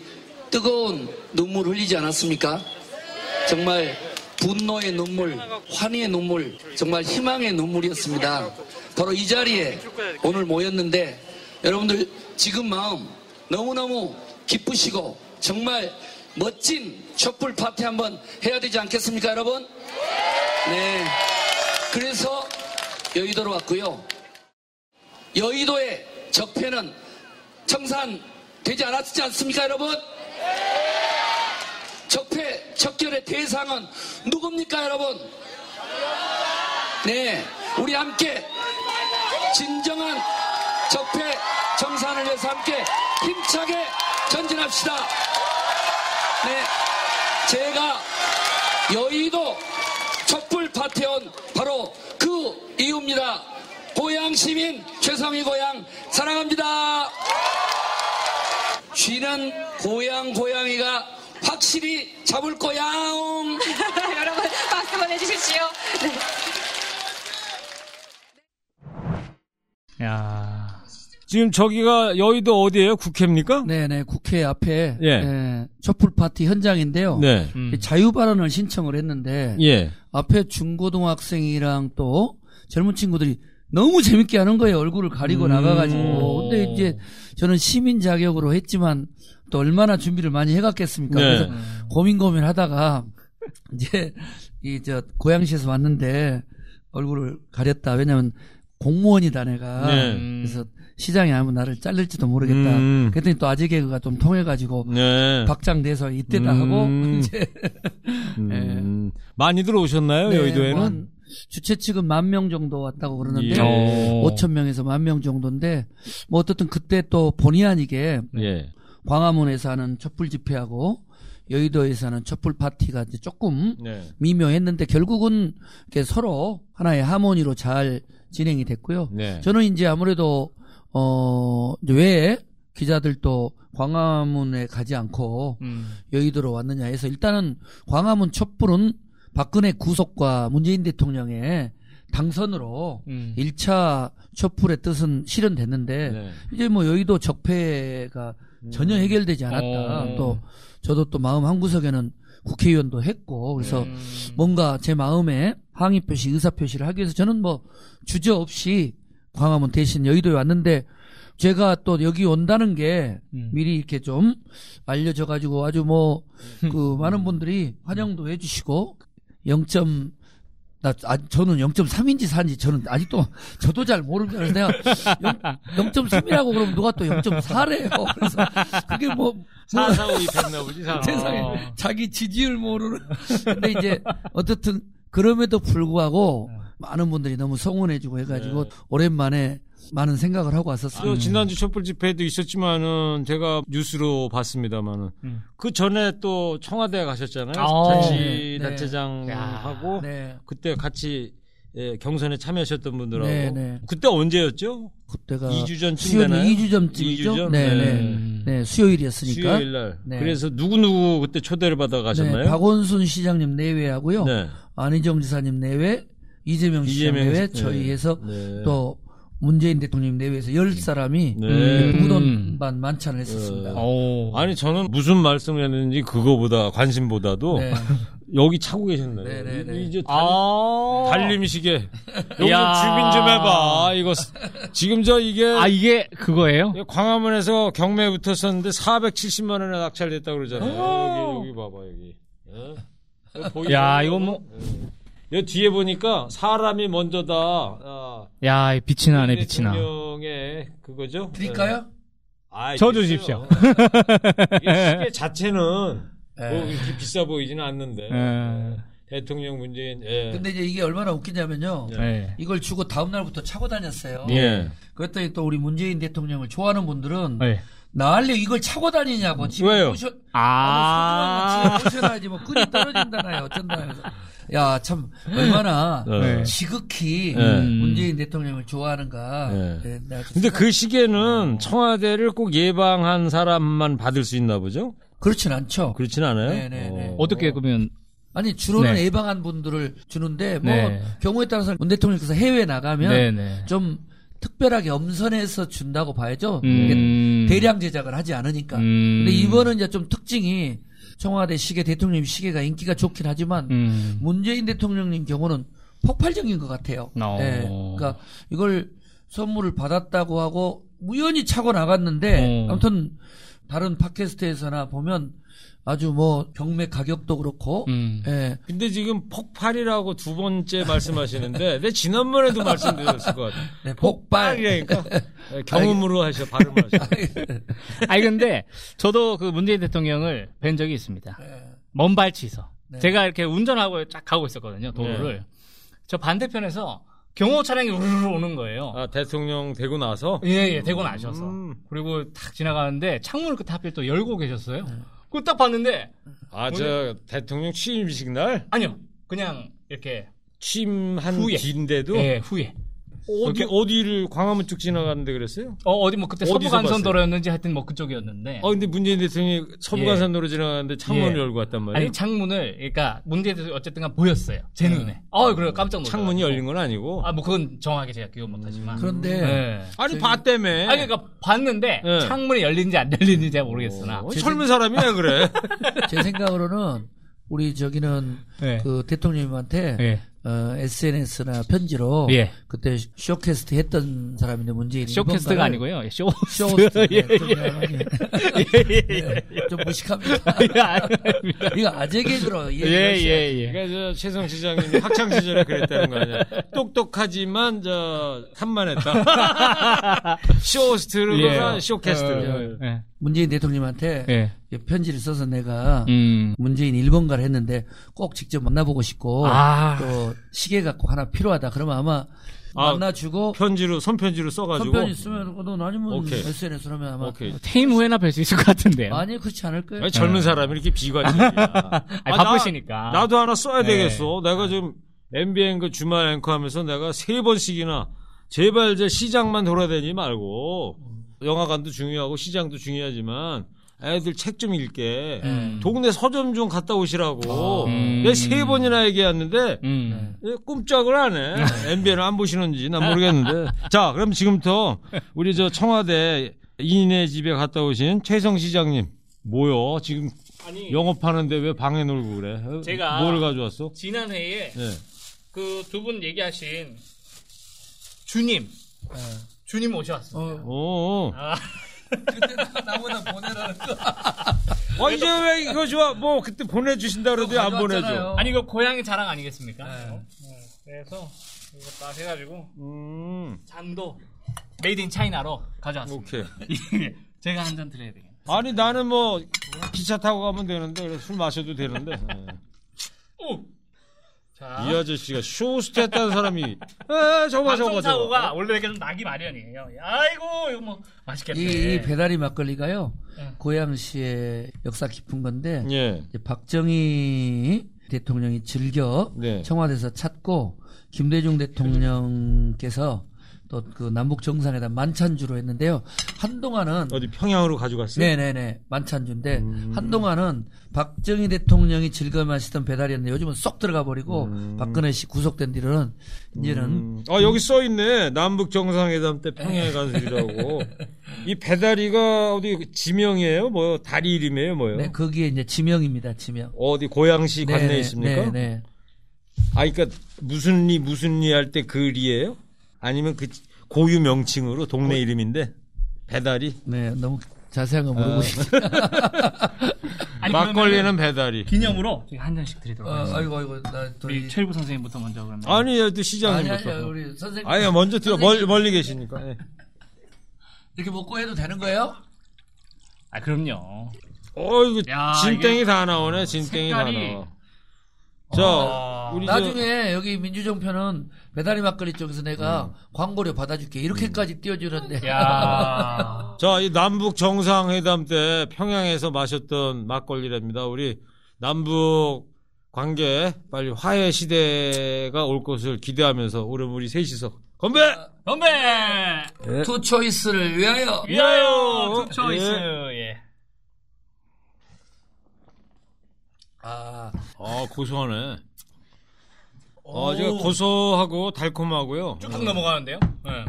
뜨거운 눈물 흘리지 않았습니까? 정말 분노의 눈물, 환희의 눈물, 정말 희망의 눈물이었습니다. 바로 이 자리에 오늘 모였는데 여러분들 지금 마음 너무너무 기쁘시고 정말 멋진 촛불 파티 한번 해야 되지 않겠습니까, 여러분? 네. 그래서 여의도로 왔고요. 여의도의 적폐는 청산 되지 않았지 않습니까, 여러분? 적결의 대상은 누굽니까 여러분? 네, 우리 함께 진정한 적폐 정산을 위해서 함께 힘차게 전진합시다. 네, 제가 여의도 촛불 파티에 온 바로 그 이유입니다. 고향 시민 최성희 고향 사랑합니다. 쥐는 고향 고양이가 확실히 잡을 거야. 여러분 박수 보내주십시오. 네. 야. 지금 저기가 여의도 어디예요? 국회입니까? 네네 국회 앞에 예. 예, 촛불 파티 현장인데요. 네. 음. 자유 발언을 신청을 했는데 예. 앞에 중고등학생이랑 또 젊은 친구들이 너무 재밌게 하는 거예요. 얼굴을 가리고 음. 나가가지고. 근데 이제 저는 시민 자격으로 했지만 또 얼마나 준비를 많이 해갔겠습니까? 네. 그래서 고민 고민 하다가 이제 이 저 고양시에서 왔는데 얼굴을 가렸다. 왜냐면 공무원이다 내가. 네. 음. 그래서 시장이 아무 나를 잘릴지도 모르겠다. 음. 그랬더니 또 아재 개그가 좀 통해가지고 네. 박장돼서 이때다 음. 하고 이제 음. 많이들 오셨나요? 네, 여의도에는? 뭐한 주최 측은 만 명 정도 왔다고 그러는데 예. 오. 5천 명에서 만 명 정도인데 뭐 어떻든 그때 또 본의 아니게 예. 광화문에서 하는 촛불 집회하고 여의도에서 하는 촛불 파티가 이제 조금 네. 미묘했는데 결국은 이렇게 서로 하나의 하모니로 잘 진행이 됐고요. 네. 저는 이제 아무래도 어, 이제 왜 기자들도 광화문에 가지 않고 음. 여의도로 왔느냐 해서 일단은 광화문 촛불은 박근혜 구속과 문재인 대통령의 당선으로 음. 1차 촛불의 뜻은 실현됐는데 네. 이제 뭐 여의도 적폐가 전혀 해결되지 않았다. 어. 또 저도 또 마음 한 구석에는 국회의원도 했고 그래서 음. 뭔가 제 마음에 항의 표시, 의사 표시를 하기 위해서 저는 뭐 주저 없이 광화문 대신 여의도에 왔는데 제가 또 여기 온다는 게 음. 미리 이렇게 좀 알려져 가지고 아주 뭐그 많은 분들이 환영도 해주시고 0. 나 아, 저는 0.3인지 4인지 저는 아직도 저도 잘 모르는 그래서 내가 0, 0.3이라고 그러면 누가 또 0.4래요. 그래서 그게 뭐, 뭐 445 입했나 보지, 사 세상에 어. 자기 지지율 모르는. 근데 이제 어떻든 그럼에도 불구하고 많은 분들이 너무 성원해주고 해가지고 네. 오랜만에 많은 생각을 하고 왔었어요. 또 지난주 촛불 집회도 있었지만은 제가 뉴스로 봤습니다만은 음. 그 전에 또 청와대 가셨잖아요. 아, 자치 네. 단체장하고 네, 그때 같이 예, 경선에 참여하셨던 분들하고 네, 네. 그때 언제였죠? 그때가 2주 전쯤 수요일 되나요? 2주 전쯤이죠. 2주 전? 네, 네. 네, 음. 네, 수요일이었으니까. 수요일 날. 네. 그래서 누구 누구 그때 초대를 받아 가셨나요? 네, 박원순 시장님 내외하고요. 네. 안희정 지사님 내외, 이재명 시장 이재명 내외, 시- 저희에서 네. 또 문재인 대통령 내외에서 열 사람이 네. 무덤반 만찬을 했었습니다. 어. 오. 아니 저는 무슨 말씀을 했는지 그거보다 관심보다도 네. 여기 차고 계셨네요. 네, 네, 네. 이제 아. 달림시계 여기 야. 좀 주민 좀 해봐. 이거 지금 저 이게 아, 이게 그거예요? 광화문에서 경매 붙었었는데 470만 원에 낙찰됐다 고 그러잖아요. 여기 여기 봐봐 여기. 예? 야, 이거 뭐- 예. 여기 뒤에 보니까 사람이 먼저다. 아, 야, 이 빛이 나네, 빛이 나. 대통령의 그거죠? 드릴까요? 아, 저 있어요. 주십시오. 이게 시계 자체는 네. 뭐 이렇게 비싸 보이지는 않는데 예. 대통령 문재인 예. 근데 이제 이게 얼마나 웃기냐면요. 예. 이걸 주고 다음 날부터 차고 다녔어요. 예. 그랬더니 또 우리 문재인 대통령을 좋아하는 분들은 예. 나할래 이걸 차고 다니냐고 지금 왜요? 오셔, 아. 아, 오셔야지 뭐 끈이 떨어진다나요 어쩐다 해서 야 참 얼마나 네. 지극히 네. 문재인 대통령을 좋아하는가. 네. 네, 근데 생각- 그 시계는 청와대를 꼭 예방한 사람만 받을 수 있나 보죠? 그렇진 않죠. 그렇진 않아요? 네, 네, 네. 어 떻게 그러면 아니 주로는 네. 예방한 분들을 주는데 뭐 네. 경우에 따라서 문 대통령께서 해외 나가면 네네. 좀 특별하게 엄선해서 준다고 봐야죠. 음. 대량 제작을 하지 않으니까. 음. 근데 이번은 이제 좀 특징이 청와대 시계 대통령 시계가 인기가 좋긴 하지만 음. 문재인 대통령님 경우는 폭발적인 것 같아요. 어. 예. 그러니까 이걸 선물을 받았다고 하고 우연히 차고 나갔는데 어. 아무튼 다른 팟캐스트에서나 보면 아주 뭐 경매 가격도 그렇고 음. 예. 근데 지금 폭발이라고 두 번째 말씀하시는데 내 지난번에도 말씀드렸을 것 같아요. 네, 폭발. 폭발이라니까 예, 경험으로 하셔 발음을 하셔. 아니 근데 저도 그 문재인 대통령을 뵌 적이 있습니다. 예. 먼발치서. 네. 제가 이렇게 운전하고 쫙 가고 있었거든요. 도로를. 저 반대편에서 경호 차량이 우르르 오는 거예요. 아 대통령 되고 나서 예, 예, 대고 나셔서. 음. 그리고 탁 지나가는데 창문을 그때 하필 또 열고 계셨어요. 네. 그거 딱 봤는데, 아저 대통령 취임식 날 아니요. 그냥 이렇게, 취임한 후에. 뒤인데도 예, 후에. 어디 어디를 광화문 쭉 지나가는데 그랬어요? 어, 어디 뭐 그때 서부간선도로였는지 하여튼 뭐 그쪽이었는데. 아 근데 문재인 대통령이 서부간선도로 지나가는데 창문을 예. 열고 왔단 말이에요. 아니, 창문을, 그러니까 문재인 대통령 어쨌든 간 보였어요. 제 눈에. 어, 그래요. 깜짝 놀랐어요. 창문이 열린 건 아니고. 아, 뭐 그건 정확하게 제가 기억 못 하지만. 그런데 예. 아니 봤다며. 아니, 그러니까 봤는데 예. 창문이 열린지 안 열린지 잘 모르겠으나. 어, 젊은 사람이 왜 그래? 제 생각으로는 우리 저기는 예. 그 대통령님한테 예. 어, SNS나 편지로 예. 그때 쇼캐스트 했던 사람인데 문재인 쇼캐스트가 아니고요. 예, 쇼. 쇼호스트 예, 예. 예, 좀 무식합니다. 이거 아재 개그로 예, 예, 예. 그러니까 저 최성 시장님이 학창 시절에 그랬다는 거 아니야? 똑똑하지만 저 산만했다. 쇼호스트가 예. 쇼캐스트. 예. 문재인 대통령한테 예. 편지를 써서 내가 음. 문재인 1번가를 했는데 꼭 직접 만나보고 싶고 아. 또 시계 갖고 하나 필요하다. 그러면 아마 아, 만나주고 편지로 손편지로 써가지고. 선편지 쓰면 너 아니면 오케이. SNS로 하면 아마 오케이. 퇴임 후에나 뵐 수 있을 것 같은데요. 아니 그렇지 않을 거예요. 아니, 젊은 사람이 이렇게 비관적이야. 아니, 아, 바쁘시니까. 나, 도 하나 써야 네. 되겠어. 내가 지금 MBN 그 주말 앵커 하면서 내가 세 번씩이나 제발 이제 시장만 돌아다니지 말고 영화관도 중요하고 시장도 중요하지만 애들 책 좀 읽게 음. 동네 서점 좀 갔다 오시라고 음. 내가 세 번이나 얘기했는데 음. 예, 꼼짝을 안 해. MBN을 안 보시는지 난 모르겠는데. 자, 그럼 지금부터 우리 저 청와대 이인의 집에 갔다 오신 최성 시장님. 뭐요? 지금 아니 영업하는데 왜 방에 놀고 그래? 어? 제가- 뭘 가져왔어? 지난 회에 네. 그두 분 얘기하신 주님 주님 오셔왔습니다. 어, 오. 아, 그때 나보다 보내라는 거. 어, 이제 왜 이거 좋아? 뭐 그때 보내주신다 그러더니 안 보내줘. 아니 이거 고향의 자랑 아니겠습니까? 네. 어? 네. 그래서 이거 딱 해가지고 음, 잔도 메이드 인 차이나로 가져왔습니다. 오케이. 제가 한 잔 드려야 되겠네. 아니 나는 뭐 기차 타고 가면 되는데 술 마셔도 되는데. 예. 오! 자, 이 아저씨가 쇼스트 했다는 사람이 에 저거 저거 저거. 방송사고가 원래 이렇게 좀 나기 마련이에요. 아이고 이거 뭐 맛있겠네. 이, 이 배다리 막걸리가요. 네. 고양시의 역사 깊은 건데 예. 이제 박정희 대통령이 즐겨 네. 청와대에서 찾고 김대중 대통령께서 또 그 남북 정상회담 만찬주로 했는데요. 한동안은 어디 평양으로 가져갔어요? 네네네 만찬주인데 음. 한동안은 박정희 대통령이 즐겨 마시던 배다리였는데 요즘은 쏙 들어가 버리고 박근혜 씨 구속된 뒤로는 이제는 음. 아 여기 써 있네 남북 정상회담 때 평양에 간 술이라고. 이 배다리가 어디 지명이에요? 뭐 다리 이름이에요? 뭐요? 네, 거기에 이제 지명입니다 지명. 어디 고양시 관내에 네네, 있습니까? 네네. 아 그러니까 무슨 리 무슨 리 할 때 그 리예요? 아니면 그 고유 명칭으로 동네 이름인데 배다리? 네, 너무 자세한 거 물어보시죠. 아니, 막걸리는 배다리. 기념으로 한 잔씩 드리도록 어, 하겠습니다. 아이고 아이고 나또 우리 이- 최일구 선생님부터 먼저 그러면. 아니 또 아니 시장님부터. 아니 우리 선생님 아니 먼저 들어 멀, 멀리 계시니까. 예. 이렇게 먹고 해도 되는 거예요? 아 그럼요. 어 이거 야, 진땡이 이게 다 나오네. 진땡이 다 색깔이- 나와. 자 아, 우리 저- 나중에 여기 민주정편은 배다리 막걸리 쪽에서 내가 음. 광고료 받아줄게 이렇게까지 띄워주는데 야. 자, 이 남북 정상회담 때 평양에서 마셨던 막걸리랍니다. 우리 남북 관계 빨리 화해 시대가 올 것을 기대하면서 오늘 우리 셋이서 건배! 건배! 투 초이스를 위하여 위하여 투 초이스. 예. 예. 아, 아, 고소하네. 어, 제가 고소하고 달콤하고요. 쭉쭉 넘어가는데요. 예.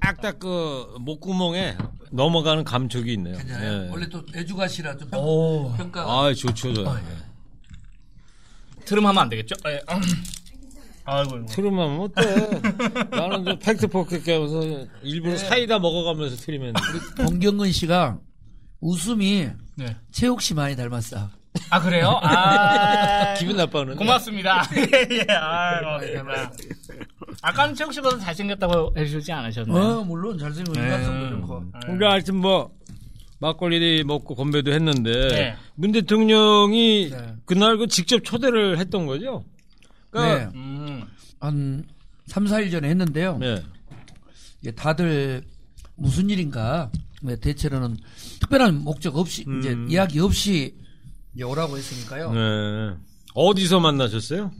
딱딱 그 목구멍에 넘어가는 감촉이 있네요. 괜찮아요? 예. 원래 또 애주가시라 좀 평, 오. 평가가 아, 좋죠, 저. 트름하면 안 되겠죠? 예. 음. 아이고. 이거. 트림하면 어때? 나는 저 팩트포크 깨면서 일부러 사이다 먹어가면서 트리면. 봉경근 씨가 웃음이 네. 최욱 씨 많이 닮았어. 아 그래요? 아. 기분 나빠하는. 고맙습니다. 예, 예. 아이고, 감사합니다. 아까는 최욱 씨보다 잘생겼다고 해주지 않으셨나요? 어, 물론 네. 인간성도 좋고. 그러니까 하여튼 뭐 막걸리 먹고 건배도 했는데 네. 문 대통령이 네. 그날 그 직접 초대를 했던 거죠. 그러니까 네. 음. 한 3, 4일 전에 했는데요. 네. 이게 다들 무슨 일인가 네, 대체로는 특별한 목적 없이 음. 이제 이야기 없이 이제 오라고 했으니까요. 네. 어디서 만나셨어요?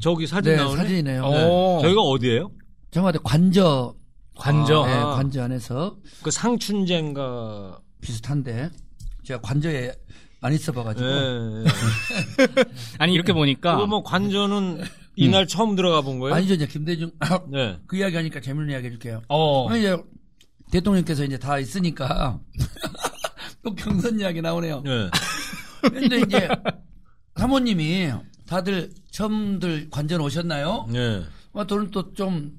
저기 사진 네, 나오네. 사진이네요. 오. 저희가 어디예요? 청와대 관저 관저. 네, 아. 관저 안에서 그 상춘제인가. 비슷한데 제가 관저에 안 있어봐가지고 네. 아니 이렇게 보니까 뭐 관저는 이날 처음 들어가 본 거예요? 아니죠 이제 김대중 네. 그 이야기 하니까 재밌는 이야기 해줄게요. 어. 아니, 이제 대통령께서 이제 다 있으니까 또 경선 이야기 나오네요. 네. 근데 이제 사모님이 다들 처음들 관전 오셨나요? 네. 뭐 저는 또 좀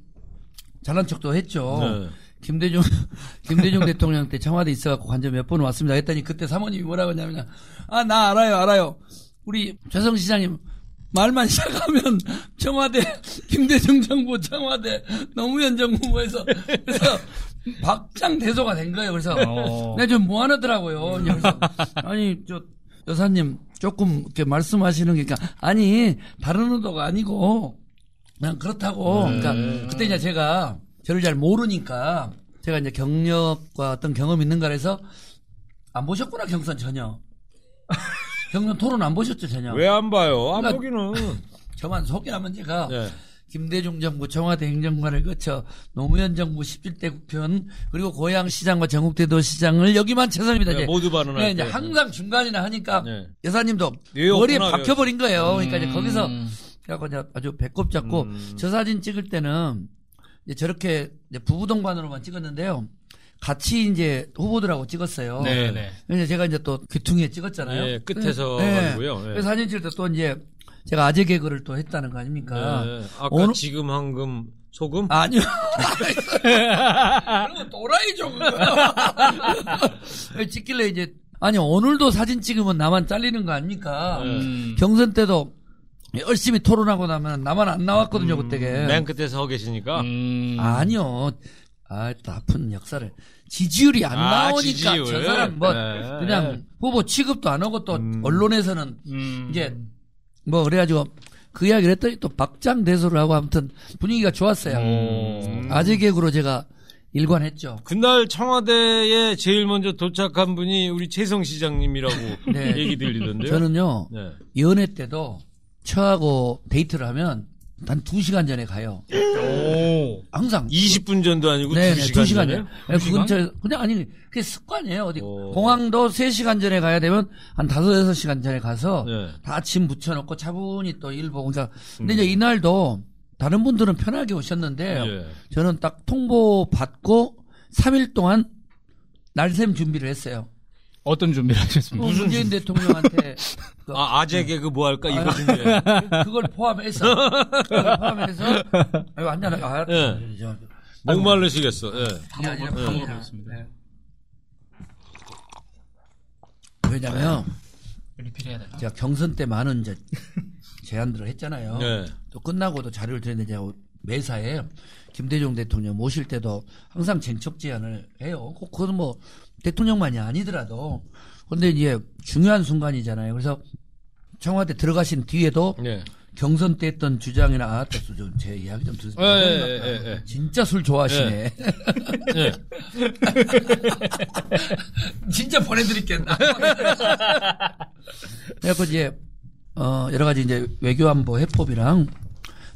잘난 척도 했죠. 네. 김대중 김대중 대통령 때 청와대 있어갖고 관전 몇 번 왔습니다. 했더니 그때 사모님이 뭐라고 했냐면 아 나 알아요 알아요 우리 최성 시장님 말만 시작하면 청와대 김대중 정부 청와대 노무현 정부에서 그래서 박장 대소가 된 거예요. 그래서 어. 내가 좀. 그래서 아니 저 여사님 조금 이렇게 말씀하시는 게 그러니까 아니 다른 의도가 아니고 그냥 그렇다고. 그러니까 그때 이제 제가 저를 잘 모르니까 제가 이제 경력과 어떤 경험 있는가 해서 안 보셨구나 경선 전혀. 경선 토론 안 보셨죠 전혀. 왜 안 봐요? 안 그러니까- 보기는. 저만 소개하면 제가 네. 김대중 정부 청와대 행정관을 거쳐 노무현 정부 17대 국편 그리고 고양시장과 전국대도 시장을 여기만 최선입니다. 네, 이제. 모두 발언할 네, 이제 때. 항상 중간이나 하니까 네. 여사님도 외웠구나, 머리에. 박혀버린 거예요. 그러니까 이제 음. 거기서 그래갖고 이제 아주 배꼽 잡고 음. 저 사진 찍을 때는 이제 저렇게 이제 부부 동반으로만 찍었는데요. 같이 이제 후보들하고 찍었어요. 네, 네. 제가 이제 또 귀퉁이에 찍었잖아요. 예, 끝에서 네. 가지고요. 예. 그래서 사진 찍을 때 또 이제 제가 아재 개그를 또 했다는 거 아닙니까? 네. 아까 오늘- 지금 황금 소금 아니요. 그러면 또라이죠. 그거. 찍길래 이제 아니 오늘도 사진 찍으면 나만 잘리는 거 아닙니까? 음. 경선 때도 열심히 토론하고 나면 나만 안 나왔거든요 그때게. 맨 끝에 서 계시니까 음. 아니요. 아, 또 아픈 역사를. 지지율이 안 아, 나오니까 지지율. 저 사람 뭐 네. 그냥 후보 취급도 안 하고 또 음. 언론에서는 음. 이제 뭐 그래가지고 그 이야기를 했더니 또 박장 대소를 하고 아무튼 분위기가 좋았어요. 음. 아재 개그로 제가 일관했죠. 그날 청와대에 제일 먼저 도착한 분이 우리 최성 시장님이라고 네. 얘기 들리던데요. 저는요 네. 연애 때도 처하고 데이트를 하면 한두 시간 전에 가요. 오. 항상 20분 전도 아니고 네, 2시간, 두 시간 전에? 전에. 네, 그건 저 그냥 아니 그게 습관이에요. 어디 오. 공항도 3시간 전에 가야 되면 한 5, 6시간 전에 가서 네. 다짐 붙여놓고 차분히 또 일 보고 그러니까 근데 음. 이제 이날도 다른 분들은 편하게 오셨는데 예. 저는 딱 통보 받고 3일 동안 날샘 준비를 했어요. 어떤 준비를 하셨습니까? 무슨 문재인 대통령한테 그, 아, 아재 개그 뭐 할까 이거 준비해. 그걸 포함해서 그걸 포함해서 아유 완전 아, 예. 저, 목마르시겠어. 예. 그게 아니라 네. 그냥, 먹어보겠습니다. 네. 왜냐면 리필해야 되나? 제가 경선 때 많은 이제 제안들을 했잖아요. 네. 또 끝나고도 자료를 드렸는데 제가 매사에 김대중 대통령 모실 때도 항상 쟁척 제안을 해요. 꼭 그건 뭐 대통령만이 아니더라도 근데 이제 중요한 순간이잖아요. 그래서 청와대 들어가신 뒤에도 네. 경선 때 했던 주장이나 아, 또제 이야기 좀 들으세요. 예, 예, 예, 예. 진짜 술 좋아하시네. 예. 진짜 보내드릴겠나. 그래서 이제 어 여러 가지 이제 외교안보 해법이랑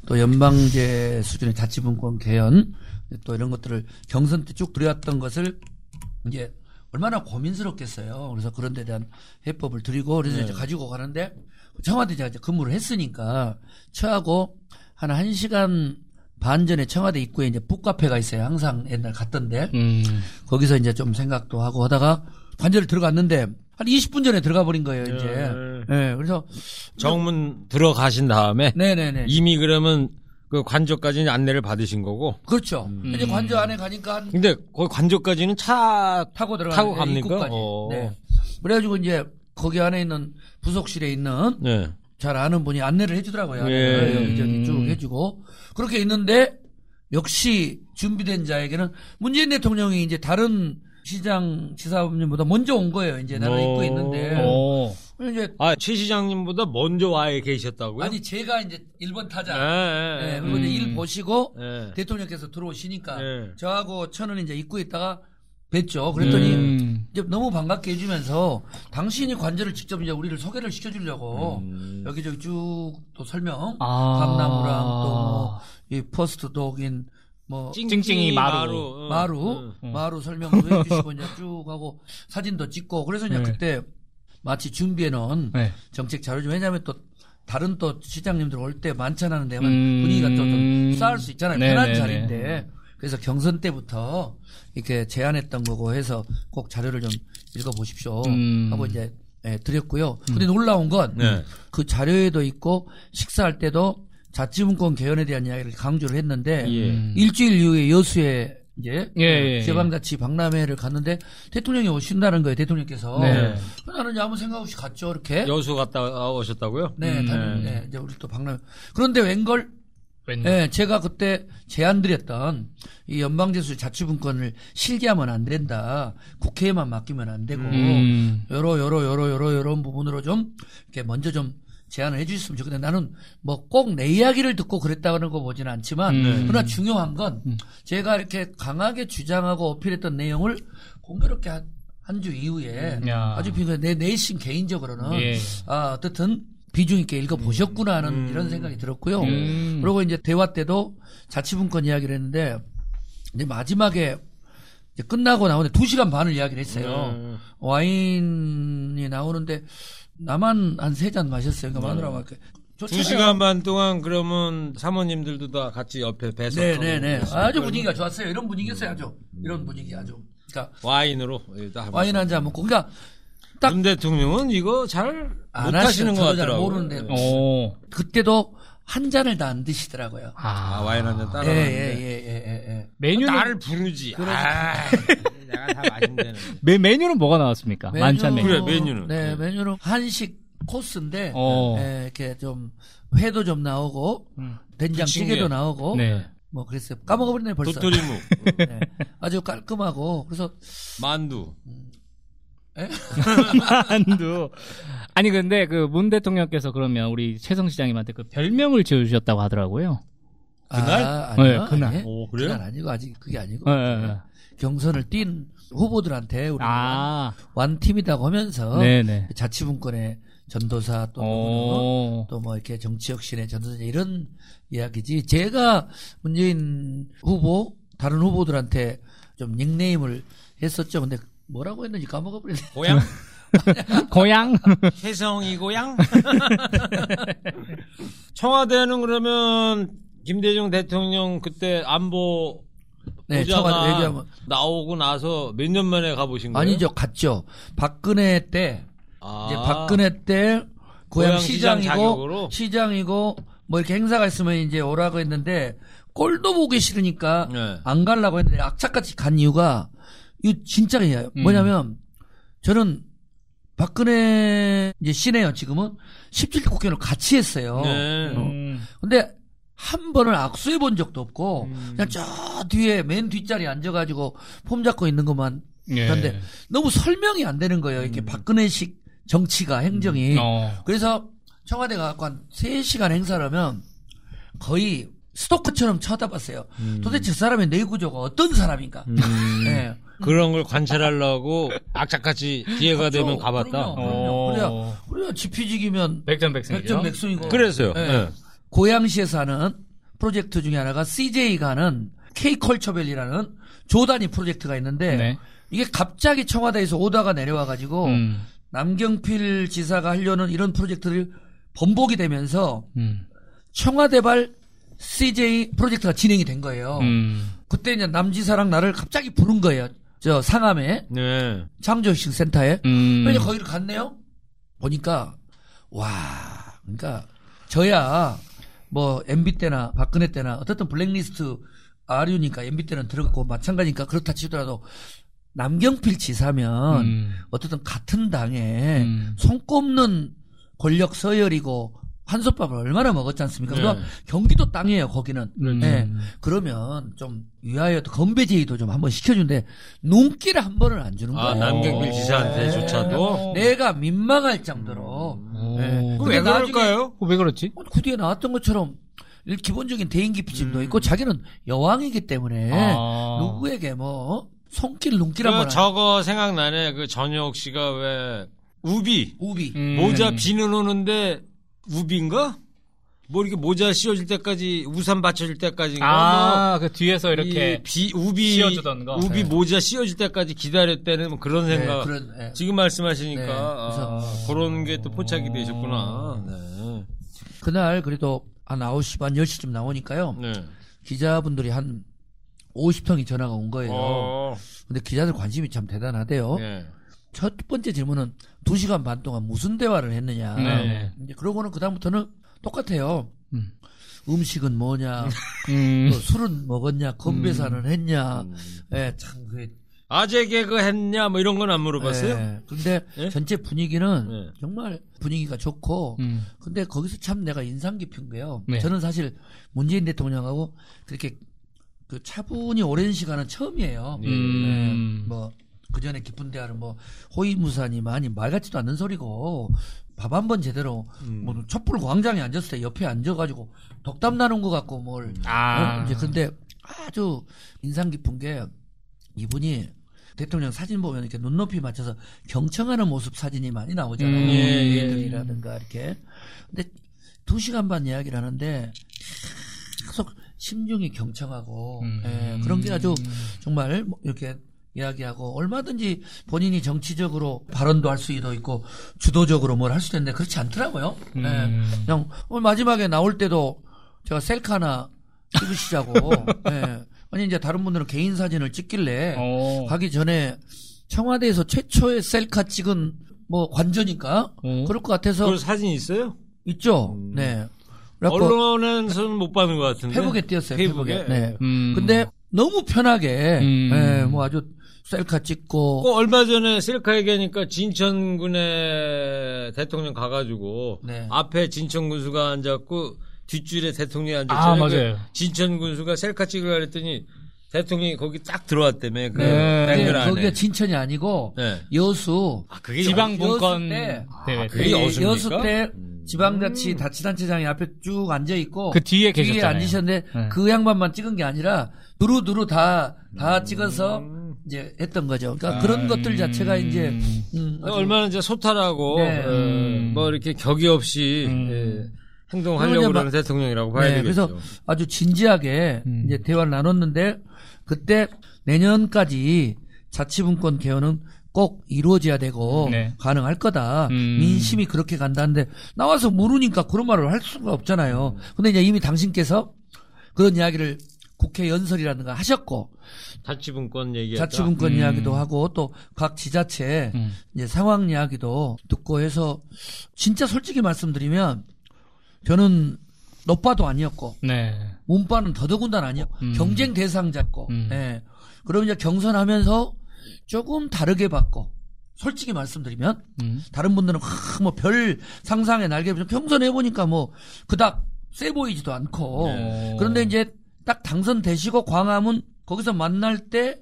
또 연방제 수준의 자치분권 개헌 또 이런 것들을 경선 때 쭉 들여왔던 것을 이제 얼마나 고민스럽겠어요. 그래서 그런 데 대한 해법을 드리고 그래서 이제 가지고 가는데 청와대 제가 이제 근무를 했으니까 처하고 한 1시간 반 전에 청와대 입구에 이제 북카페가 있어요. 항상 옛날 갔던데. 음. 거기서 이제 좀 생각도 하고 하다가 관절을 들어갔는데 한 20분 전에 들어가 버린 거예요, 이제. 예. 그래서 정문 들어가신 다음에 네, 네, 네. 이미 그러면 그 관저까지는 안내를 받으신 거고. 그렇죠. 이제 관저 안에 가니까 한 근데 거기 관저까지는 차 타고 들어가는 타고 갑니까? 입구까지. 어. 네. 그래가지고 이제 거기 안에 있는 부속실에 있는 네. 잘 아는 분이 안내를 해주더라고요. 예. 안내를 여기저기 쭉 해주고 그렇게 있는데 역시 준비된 자에게는 문재인 대통령이 이제 다른 시장 지사님보다 먼저 온 거예요. 이제 나는 오. 입고 있는데 오. 이제 아, 최 시장님보다 먼저 와 계셨다고요? 아니 제가 이제 1번 타자. 예, 예, 네, 예. 그리고 이제 일 보시고 예. 대통령께서 들어오시니까 네. 저하고 처는 이제 입구에 있다가 뵀죠. 그랬더니 음. 이제 너무 반갑게 해주면서 당신이 관저를 직접 이제 우리를 소개를 시켜주려고 음. 여기저기 쭉 또 설명 아. 감나무랑 또 이 first dog인 뭐 찡찡이 마루. 어. 마루 어. 마루 설명도 해주시고 이제 쭉 하고 사진도 찍고 그래서 이제 네. 그때 마치 준비해 놓은 네. 정책 자료 좀 왜냐하면 또 다른 또 시장님들 올 때 만찬하는 데만 음. 분위기가 좀, 좀 쌓을 수 있잖아요. 네네네. 편한 자리인데. 그래서 경선 때부터 이렇게 제안했던 거고 해서 꼭 자료를 좀 읽어보십시오. 음. 하고 이제 예, 드렸고요. 근데 놀라운 건그 네. 자료에도 있고 식사할 때도 자치분권 개헌에 대한 이야기를 강조를 했는데 예. 일주일 이후에 여수에 이제 예, 예, 예. 지방자치 박람회를 갔는데 대통령이 오신다는 거예요. 대통령께서 네. 나는 아무 생각 없이 갔죠. 이렇게 여수 갔다 오셨다고요? 네, 음. 다른, 네, 이제 우리 또 박람. 그런데 웬걸. 예, 제가 그때 제안 드렸던 이 연방제수 자치분권을 실기하면 안 된다. 국회에만 맡기면 안 되고, 음. 여러, 여러, 여러, 여러, 여러 부분으로 좀, 이렇게 먼저 좀 제안을 해 주셨으면 좋겠는데 나는 뭐 꼭 내 이야기를 듣고 그랬다는 거 보지는 않지만, 음. 그러나 중요한 건 제가 이렇게 강하게 주장하고 어필했던 내용을 공교롭게 한 주 이후에 야. 아주 내 내심 개인적으로는 예. 아, 어떻든 비중 있게 읽어 보셨구나 하는 이런 생각이 들었고요. 음. 그리고 이제 대화 때도 자치분권 이야기를 했는데 이제 마지막에 이제 끝나고 나오는데 두 시간 반을 이야기를 했어요. 음. 와인이 나오는데 나만 한 세 잔 마셨어요. 그러니까 마누라가 이렇게 두. 시간 반 동안 그러면 사모님들도 다 같이 옆에 배서 네네네. 아주 분위기가 좋았어요. 이런 분위기였어요. 아주 이런 분위기 아주. 그러니까 와인으로 한번. 와인 한 잔 먹고 그러니까 딱문 대통령은 이거 잘안것 하시는 잘 같더라고요. 모르는데. 네. 오. 그때도 한 잔을 다 안 드시더라고요. 아, 아, 와인 한 잔 따라. 예 예 예 예 예. 메뉴는 나를 부르지. 아, 내가 다 마신다는. 메, 메뉴는 뭐가 나왔습니까? 만찬 메뉴. 그래, 메뉴는. 네, 네. 메뉴는 한식 코스인데 어. 예, 이렇게 좀 회도 좀 나오고 음. 된장찌개도. 나오고 네. 뭐 그랬어요. 까먹어버렸네 벌써. 도토리묵, 네, 아주 깔끔하고 그래서 만두. 만두. 아니 근데 그 문 대통령께서 그러면 우리 최성 시장님한테 그 별명을 지어주셨다고 하더라고요. 그날? 아, 아니요, 네, 그날. 아니, 오, 그래요? 그날 아니고 아직 그게 아니고 예, 예, 예. 경선을 뛴 후보들한테 우리 아, 완 팀이라고 하면서 네네. 자치분권의 전도사 또 오. 또뭐 이렇게 정치혁신의 전도사 이런 이야기지. 제가 문재인 후보 다른 후보들한테 좀 닉네임을 했었죠. 근데 뭐라고 했는지 까먹어버렸네. 고향? 고향? 혜성이 고향? 청와대는 그러면 김대중 대통령 그때 안보 네, 청와대 얘기하면 나오고 나서 몇 년 만에 가보신 거예요? 아니죠, 갔죠. 박근혜 때 아, 이제 박근혜 때 고향 고향 시장 시장이고 자격으로? 시장이고 뭐 이렇게 행사가 있으면 이제 오라고 했는데 꼴도 보기 싫으니까 네. 안 가려고 했는데 악착같이 간 이유가 이거 진짜 이에요. 음. 뭐냐면 저는 박근혜 이제 시네요 지금은 17대 국회의원을 같이 했어요. 네. 어. 음. 근데 한 번을 악수해 본 적도 없고 음. 그냥 저 뒤에 맨 뒷자리에 앉아가지고 폼 잡고 있는 것만 예. 그런데 너무 설명이 안 되는 거예요. 음. 이렇게 박근혜식 정치가 행정이. 어. 그래서 청와대가 갖고 한 3시간 행사를 하면 거의 스토커처럼 쳐다봤어요. 음. 도대체 저 사람의 내구조가 어떤 사람인가. 예. 그런 걸 관찰하려고 악착같이 기회가 되면 그렇죠. 가봤다. 그럼요. 어. 그래야, 그래야 지피지기면 백전백승이죠. 백전백승이고. 그래서요. 예. 예. 고양시에서 하는 프로젝트 중에 하나가 CJ가 하는 K컬처밸리라는 조단위 프로젝트가 있는데 네. 이게 갑자기 청와대에서 오다가 내려와가지고 음. 남경필 지사가 하려는 이런 프로젝트를 번복이 되면서 음. 청와대발 CJ 프로젝트가 진행이 된 거예요. 음. 그때 이제 남지사랑 나를 갑자기 부른 거예요. 저 상암에 네. 창조식 센터에. 음. 그래서 거기를 갔네요. 보니까 와, 그러니까 저야 뭐 MB 때나 박근혜 때나 어떻든 블랙리스트 아류니까 MB 때는 들어갔고 마찬가지니까 그렇다 치더라도 남경필 지사면 음. 어쨌든 같은 당에 음. 손꼽는 권력 서열이고 한솥밥을 얼마나 먹었지 않습니까? 네. 그거 경기도 땅이에요, 거기는. 그렇죠. 네. 음. 그러면 좀 위하여 건배제의도 좀 한번 시켜준데 눈길을 한 번을 안 주는 아, 거예요. 남경필 지사한테조차도. 내가 민망할 정도로. 네. 그럼 왜 그럴까요? 왜 그렇지? 그 뒤에 나왔던 것처럼 기본적인 대인 기피증도 있고 자기는 여왕이기 때문에 아. 누구에게 뭐 손길 눈길 그 한번 저거 생각나네. 그 전혁 씨가 왜 우비 우비. 음. 모자 비는 오는데 우비인가? 뭐 이렇게 모자 씌워질 때까지 우산 받쳐질 때까지인가? 아, 그 뒤에서 뭐 이렇게 이비 우비 씌워주던 거. 우비 네. 모자 씌워질 때까지 기다렸다는 뭐 그런 네, 생각. 그런, 네. 지금 말씀하시니까 네, 아, 그런 게 또 포착이 되셨구나. 네. 그날 그래도 한 9시 반 10시쯤 나오니까요. 네. 기자분들이 한 50통이 전화가 온 거예요. 어. 근데 기자들 관심이 참 대단하대요. 네. 첫 번째 질문은 2시간 반 동안 무슨 대화를 했느냐. 네. 이제 그러고는 그다음부터는 똑같아요. 음. 음식은 뭐냐, 음. 또 술은 먹었냐, 건배사는 했냐. 음. 예, 참, 그, 아재 개그 했냐 뭐 이런 건 안 물어봤어요? 예. 근데 예? 전체 분위기는 네. 정말 분위기가 좋고, 음. 근데 거기서 참 내가 인상 깊은 게요. 네. 저는 사실 문재인 대통령하고 그렇게 그 차분히 오랜 시간은 처음이에요. 음. 네, 뭐, 그 전에 깊은 대화를 뭐, 호위무사니 많이 말 같지도 않는 소리고, 밥 한 번 제대로, 음. 뭐, 촛불 광장에 앉았을 때 옆에 앉아가지고, 덕담 나눈 것 같고, 뭘. 아. 어, 이제 근데 아주 인상 깊은 게, 이분이 대통령 사진 보면 이렇게 눈높이 맞춰서 경청하는 모습 사진이 많이 나오잖아요. 음, 예, 예. 이렇게. 근데 두 시간 반 이야기를 하는데 계속 심중이 경청하고 음. 예, 그런 게 아주 정말 뭐 이렇게 이야기하고 얼마든지 본인이 정치적으로 발언도 할 수도 있고 주도적으로 뭘 할 수도 있는데 그렇지 않더라고요. 예, 음. 그냥 오늘 마지막에 나올 때도 제가 셀카 하나 찍으시자고. 예. 아니 이제 다른 분들은 개인 사진을 찍길래 어. 가기 전에 청와대에서 최초의 셀카 찍은 뭐 관저니까 어. 그럴 것 같아서 그 사진 있어요? 있죠. 음. 네. 언론에서는 못 받은 것 같은데. 페북에 띄었어요. 페북에. 페북에? 네. 음. 근데 너무 편하게 음. 예, 뭐 아주 셀카 찍고 그 얼마 전에 셀카 얘기하니까 진천군에 대통령 가가지고 네. 앞에 진천 군수가 앉았고 뒷줄에 대통령이 앉았잖아요. 아, 맞아요. 그 진천 군수가 셀카 찍으려 그랬더니 대통령이 거기 딱 들어왔다며. 그 네. 안에. 거기가 진천이 아니고 네. 여수 아, 그게 지방 여수- 분권 여수 때- 대회. 그게 그 여수입니까? 여수 때 음. 지방자치 자치단체장이 앞에 쭉 앉아 있고 그 뒤에 계셨잖아요. 앉으셨는데 네. 그 양반만 찍은 게 아니라 두루두루 다다 찍어서 음. 이제 했던 거죠. 그러니까 그런 것들 자체가 이제 음, 아주 얼마나 이제 소탈하고 네. 어, 음. 뭐 이렇게 격이 없이 음. 예, 행동하려고 그러는 대통령이라고 봐야 네, 되겠죠. 그래서 아주 진지하게 음. 이제 대화를 나눴는데 그때 내년까지 자치분권 개헌은 꼭 이루어져야 되고 네. 가능할 거다. 음. 민심이 그렇게 간다는데 나와서 모르니까 그런 말을 할 수가 없잖아요. 근데 이제 이미 당신께서 그런 이야기를 국회 연설이라든가 하셨고 자치분권 얘기했다. 자치분권 음. 이야기도 하고 또 각 지자체 음. 이제 상황 이야기도 듣고 해서 진짜 솔직히 말씀드리면 저는 노빠도 아니었고 네. 문바는 더더군다나 아니었고 음. 경쟁 대상자고 음. 예. 그럼 이제 경선하면서 조금 다르게 봤고 솔직히 말씀드리면 음. 다른 분들은 뭐 별 상상의 날개 경선해 보니까 뭐 그닥 세 보이지도 않고 네. 그런데 이제 딱 당선되시고 광화문 거기서 만날 때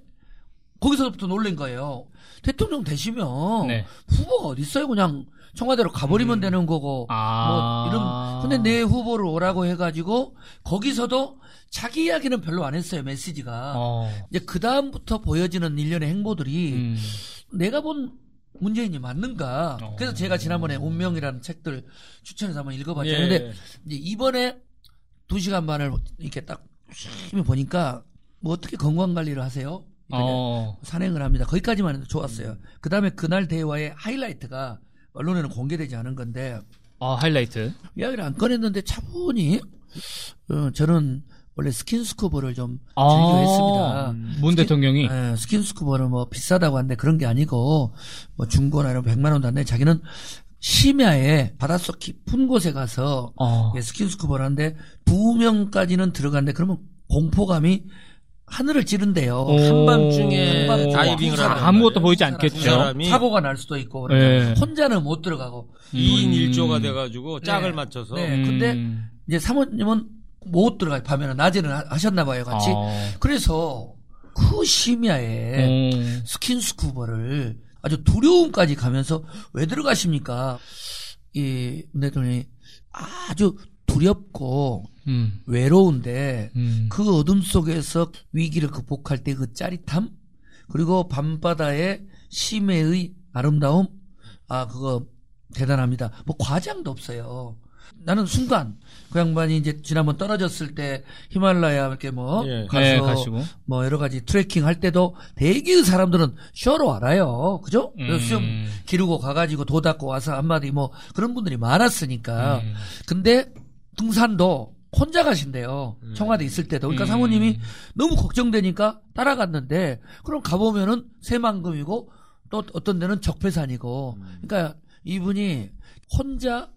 거기서부터 놀란 거예요. 대통령 되시면 네. 후보가 어디 있어요? 그냥 청와대로 가버리면 되는 거고 아. 뭐 이런 근데 내 후보를 오라고 해가지고 거기서도 자기 이야기는 별로 안 했어요 메시지가 어. 이제 그 다음부터 보여지는 일련의 행보들이 음. 내가 본 문재인이 맞는가 어. 그래서 제가 지난번에 운명이라는 책들 추천해서 한번 읽어봤죠 예. 근데 이번에 두 시간 반을 이렇게 딱 열심히 보니까 뭐 어떻게 건강 관리를 하세요? 어. 산행을 합니다. 거기까지만 해도 좋았어요. 그 다음에 그날 대화의 하이라이트가 언론에는 공개되지 않은 건데 어, 하이라이트. 이야기를 안 꺼냈는데 차분히 어, 저는 원래 스킨스쿠버를 좀 아. 즐겨 했습니다. 문 대통령이. 예, 스킨스쿠버는 뭐 비싸다고 하는데 그런 게 아니고 뭐 중고나 이런 100만 원도 안 돼. 자기는 심야에 바닷속 깊은 곳에 가서 어. 예, 스킨스쿠버를 하는데 두 명까지는 들어갔는데 그러면 공포감이 하늘을 찌른대요. 오. 한밤중에 다이빙을 사람, 아무것도. 보이지 두 않겠죠. 사람이 사고가 날 수도 있고 그러니까 네. 혼자는 못 들어가고 2인 음. 1조가 돼가지고 짝을 네. 맞춰서 네. 근데 음. 이제 사모님은 못 들어가요. 밤에는 낮에는 하- 하셨나 봐요, 같이. 어. 그래서 그 심야에 음. 스킨스쿠버를 아주 두려움까지 가면서 왜 들어가십니까? 이 대통령이 아주 두렵고 음. 외로운데 음. 그 어둠 속에서 위기를 극복할 때 그 짜릿함 그리고 밤바다의 심해의 아름다움 아 그거 대단합니다. 뭐 과장도 없어요. 나는 순간 그 양반이 이제 지난번 떨어졌을 때 히말라야 이렇게 뭐 예. 가서 네, 가시고. 뭐 여러 가지 트레킹 할 때도 대기 사람들은 쇼로 알아요. 그죠? 음. 수영 기르고 가가지고 도 닦고 와서 한마디 뭐 그런 분들이 많았으니까. 음. 근데 등산도 혼자 가신대요. 청와대 있을 때도. 그러니까 음. 사모님이 너무 걱정되니까 따라갔는데 그럼 가보면은 새만금이고 또 어떤 데는 적폐산이고. 그러니까 이분이 혼자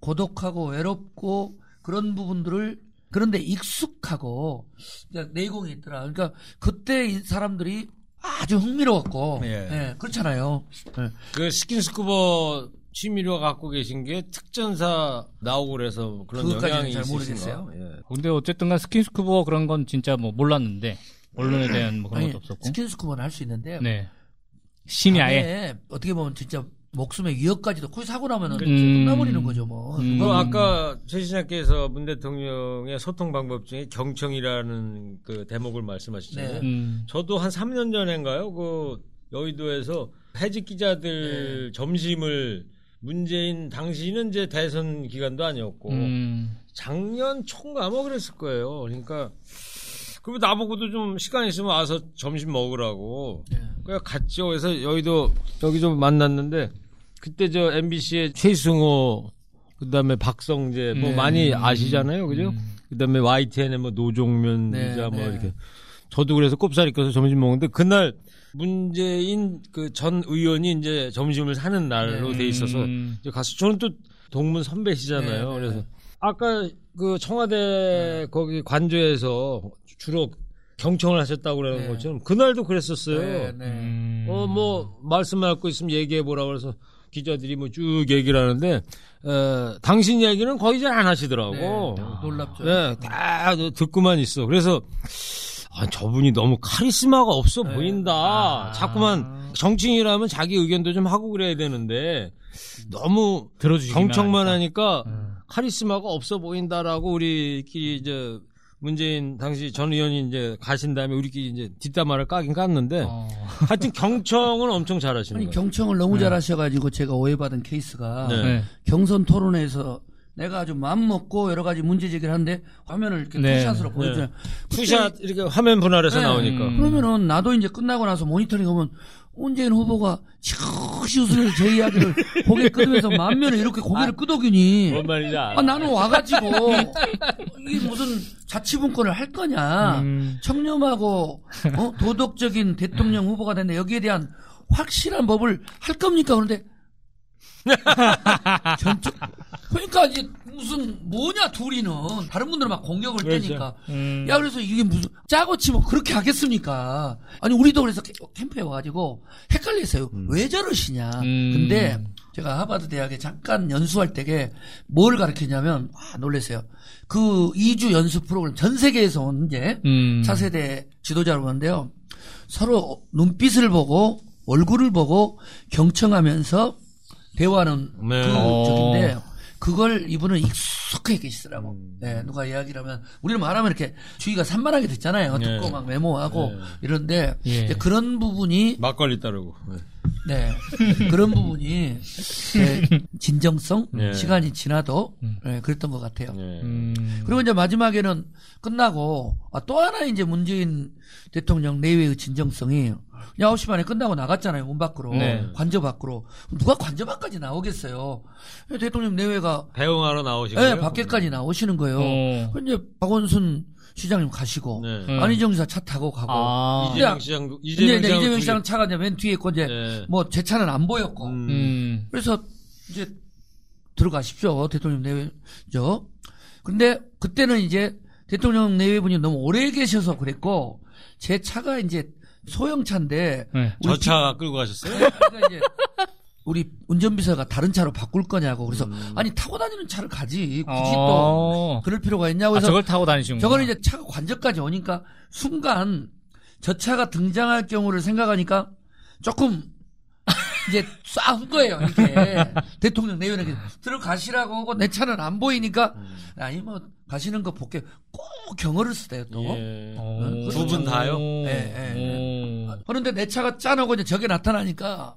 고독하고 외롭고 그런 부분들을 그런데 익숙하고 그러니까 내공이 있더라. 그러니까 그때 이 사람들이 아주 흥미로웠고 예. 예, 그렇잖아요. 예. 그 스킨스쿠버 취미로 갖고 계신 게 특전사 나오고 그래서 그런 영향이 잘? 모르겠어요. 예. 근데 어쨌든간 스킨스쿠버 그런 건 진짜 뭐 몰랐는데 언론에 대한 뭐 그런 아니, 것도 없었고. 스킨스쿠버는 할 수 있는데 네. 심야에. 어떻게 보면 진짜 목숨의 위협까지도 거기 사고 나면은 그렇죠. 끝나버리는 거죠 뭐. 음. 그 누가 아까 최 시장께서 문 대통령의 소통 방법 중에 경청이라는 그 대목을 말씀하시잖아요. 네. 음. 저도 한 3년 전인가요? 그 여의도에서 해직 기자들 점심을 문재인 당시는 이제 대선 기간도 아니었고 음. 작년 총가 뭐 그랬을 거예요. 그러니까 그리고 나보고도 좀 시간 있으면 와서 점심 먹으라고. 그래서 갔죠. 그래서 여의도 여기 좀 만났는데 그때 저 MBC의 최승호 그다음에 박성재 뭐 네. 많이 아시잖아요. 그죠? 그다음에 YTN의 뭐 노종면 네, 기자 뭐 네. 이렇게 저도 그래서 꼽사리 껴서 점심 먹는데 그날 문재인 그 전 의원이 이제 점심을 사는 날로 돼 있어서 음. 이제 가서 저는 또 동문 선배시잖아요. 네, 네. 그래서 아까 그 청와대 거기 관저에서 주로 경청을 하셨다고 그러는 네. 것처럼 그날도 그랬었어요. 네, 네. 음. 어뭐 말씀할 거 있으면 얘기해 보라 그래서 기자들이 뭐 쭉 얘기를 하는데 어, 당신 얘기는 거의 잘 안 하시더라고. 네, 놀랍죠. 네, 다 듣고만 있어. 그래서 아, 저분이 너무 카리스마가 없어 네. 보인다. 아. 자꾸만 정치인이라면 자기 의견도 좀 하고 그래야 되는데 너무 경청만 하니까. 하니까 음. 카리스마가 없어 보인다라고 우리끼리 이제 문재인 당시 전 의원이 이제 가신 다음에 우리끼리 이제 뒷담화를 까긴 깠는데 어. 하여튼 경청은 엄청 잘하시는 아니 거예요. 경청을 너무 잘하셔가지고 제가 오해받은 케이스가 네. 네. 경선 토론회에서 내가 아주 마음 먹고 여러 가지 문제 제기를 하는데 화면을 이렇게 네. 투샷으로 보여줘요. two shot 이렇게 화면 분할해서 네. 나오니까. 음. 그러면은 나도 이제 끝나고 나서 모니터링 하면 문재인 후보가 실실 웃으면서 제 이야기를 고개 끄덕여서 만면에 이렇게 고개를 끄덕이니 뭔 말인지 알아. 아, 나는 와가지고 이게 무슨 자치분권을 할 거냐 음. 청렴하고 어? 도덕적인 대통령 후보가 됐는데 여기에 대한 확실한 법을 할 겁니까 그런데 전적 그러니까 이제 무슨 뭐냐 둘이는 다른 분들은 막 공격을. 때니까 음. 야 그래서 이게 무슨 짜고 치면 그렇게 하겠습니까 아니 우리도 그래서 캠- 캠프에 와가지고 헷갈렸어요 왜 저러시냐 음. 근데 제가 하버드 대학에 잠깐 연수할 때게 뭘 가르치냐면 아 놀랐어요 그 2주 연수 프로그램 전 세계에서 온 이제 음. 차세대 지도자로 오는데요 서로 눈빛을 보고 얼굴을 보고 경청하면서 대화하는 네. 그 어. 적인데 그걸 이분은 익숙하게 계시더라고. 음. 네, 누가 이야기를 하면 우리는 말하면 이렇게 주의가 산만하게 듣잖아요. 네. 듣고 막 메모하고 네. 이런데 예. 그런 부분이 막걸리 따르고. 네 그런 부분이 네, 진정성 네. 시간이 지나도 네, 그랬던 것 같아요. 네. 음. 그리고 이제 마지막에는 끝나고 아, 또 하나 이제 문재인 대통령 내외의 진정성이 9시 반에 끝나고 나갔잖아요. 문 밖으로. 네. 관저 밖으로. 누가 관저 밖까지 나오겠어요. 대통령 내외가 배웅하러 예, 거예요? 밖에까지 나오시는 거예요. 어. 그 이제 박원순 시장님 가시고 네. 음. 안희정 지사 차 타고 가고 아. 이재명 시장도 이제 이재명 이제 시장 이재명 시장 차가 이제 맨 뒤에 있고 이제 네. 뭐제 차는 안 보였고 음. 음. 그래서 이제 들어가십시오. 대통령 내외죠. 근데 그때는 이제 대통령 내외분이 너무 오래 계셔서 그랬고 제 차가 이제 소형차인데 네. 저차 끌고 가셨어요? 그러니까 이제 우리 운전비서가 다른 차로 바꿀 거냐고 그래서 음. 아니 타고 다니는 차를 가지 굳이 어. 또 그럴 필요가 있냐고 아, 해서 저걸 타고 다니시는 저거는 이제 차가 관저까지 오니까 순간 저 차가 등장할 경우를 생각하니까 조금 이제 쏴한 거예요 이렇게 대통령 내외에게 들어가시라고 하고 내 차는 안 보이니까 아니 뭐 가시는 거 볼게 꼭 경어를 쓰대요 또 예. 어. 두분 다요? 예, 예, 어. 그런데 내 차가 짜놓고 이제 저게 나타나니까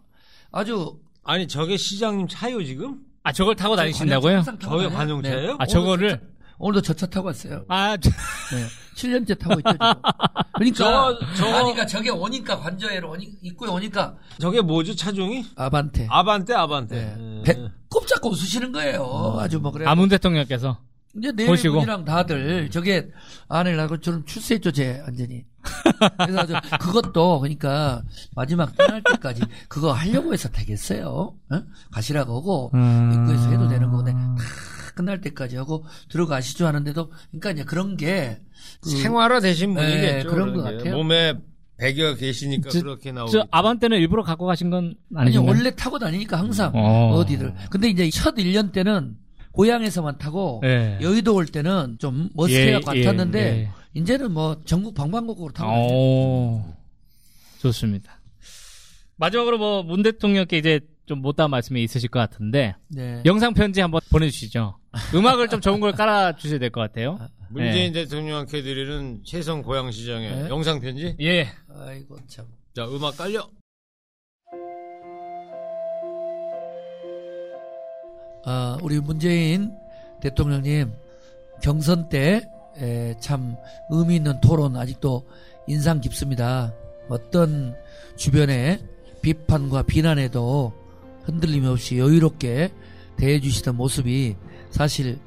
아주 아니 저게 시장님 차요 지금? 아, 저걸 타고 다니신다고요? 저게. 관용차예요? 네. 아, 저거를? 오늘도 저 차 타고 왔어요 아, 저- 네. 7년째 타고 있죠 지금. 그러니까 저- 저- 아니 그러니까 저게 오니까 관저에로 오니, 입구에 오니까 저게 뭐죠 차종이? 아반떼 아반떼 아반떼. 네. 예. 배 꼽 잡고 웃으시는 거예요. 아주 뭐 그래. 아, 문 대통령께서. 이제 보시고. 내외분이랑 다들 저게 아내를 하고 저는 출세했죠, 제 완전히. 그래서 아주 그것도 그러니까 마지막 떠날 때까지 그거 하려고 해서 되겠어요. 어? 가시라고 하고 음. 입구에서 해도 되는 거고 다 끝날 때까지 하고 들어가시죠 하는데도 그러니까 이제 그런 게 그- 생활화 되신 네, 분이겠죠. 그런 것 게. 같아요. 몸에 배겨 계시니까 저- 그렇게 나오고. 저 아반떼는 일부러 갖고 가신 건 아니 아니죠? 원래 타고 다니니까 항상 어. 어디를. 근데 이제 첫 1년 때는 고향에서만 타고 예. 여의도 올 때는 좀 머스테가 예, 같았는데 예, 이제는 뭐 전국 방방곡곡으로 타고. 오, 좋습니다. 마지막으로 뭐 문 대통령께 이제 좀 못다한 말씀이 있으실 것 같은데 네. 영상 편지 한번 보내주시죠. 음악을 좀 좋은 걸 깔아 주셔야 될 것 같아요. 문재인 대통령께 드리는 최성 고양시장의 네. 영상 편지. 예. 아이고 참. 자 음악 깔려. 어, 우리 문재인 대통령님 경선 때 참 의미 있는 토론 아직도 인상 깊습니다. 어떤 주변의 비판과 비난에도 흔들림 없이 여유롭게 대해주시던 모습이 사실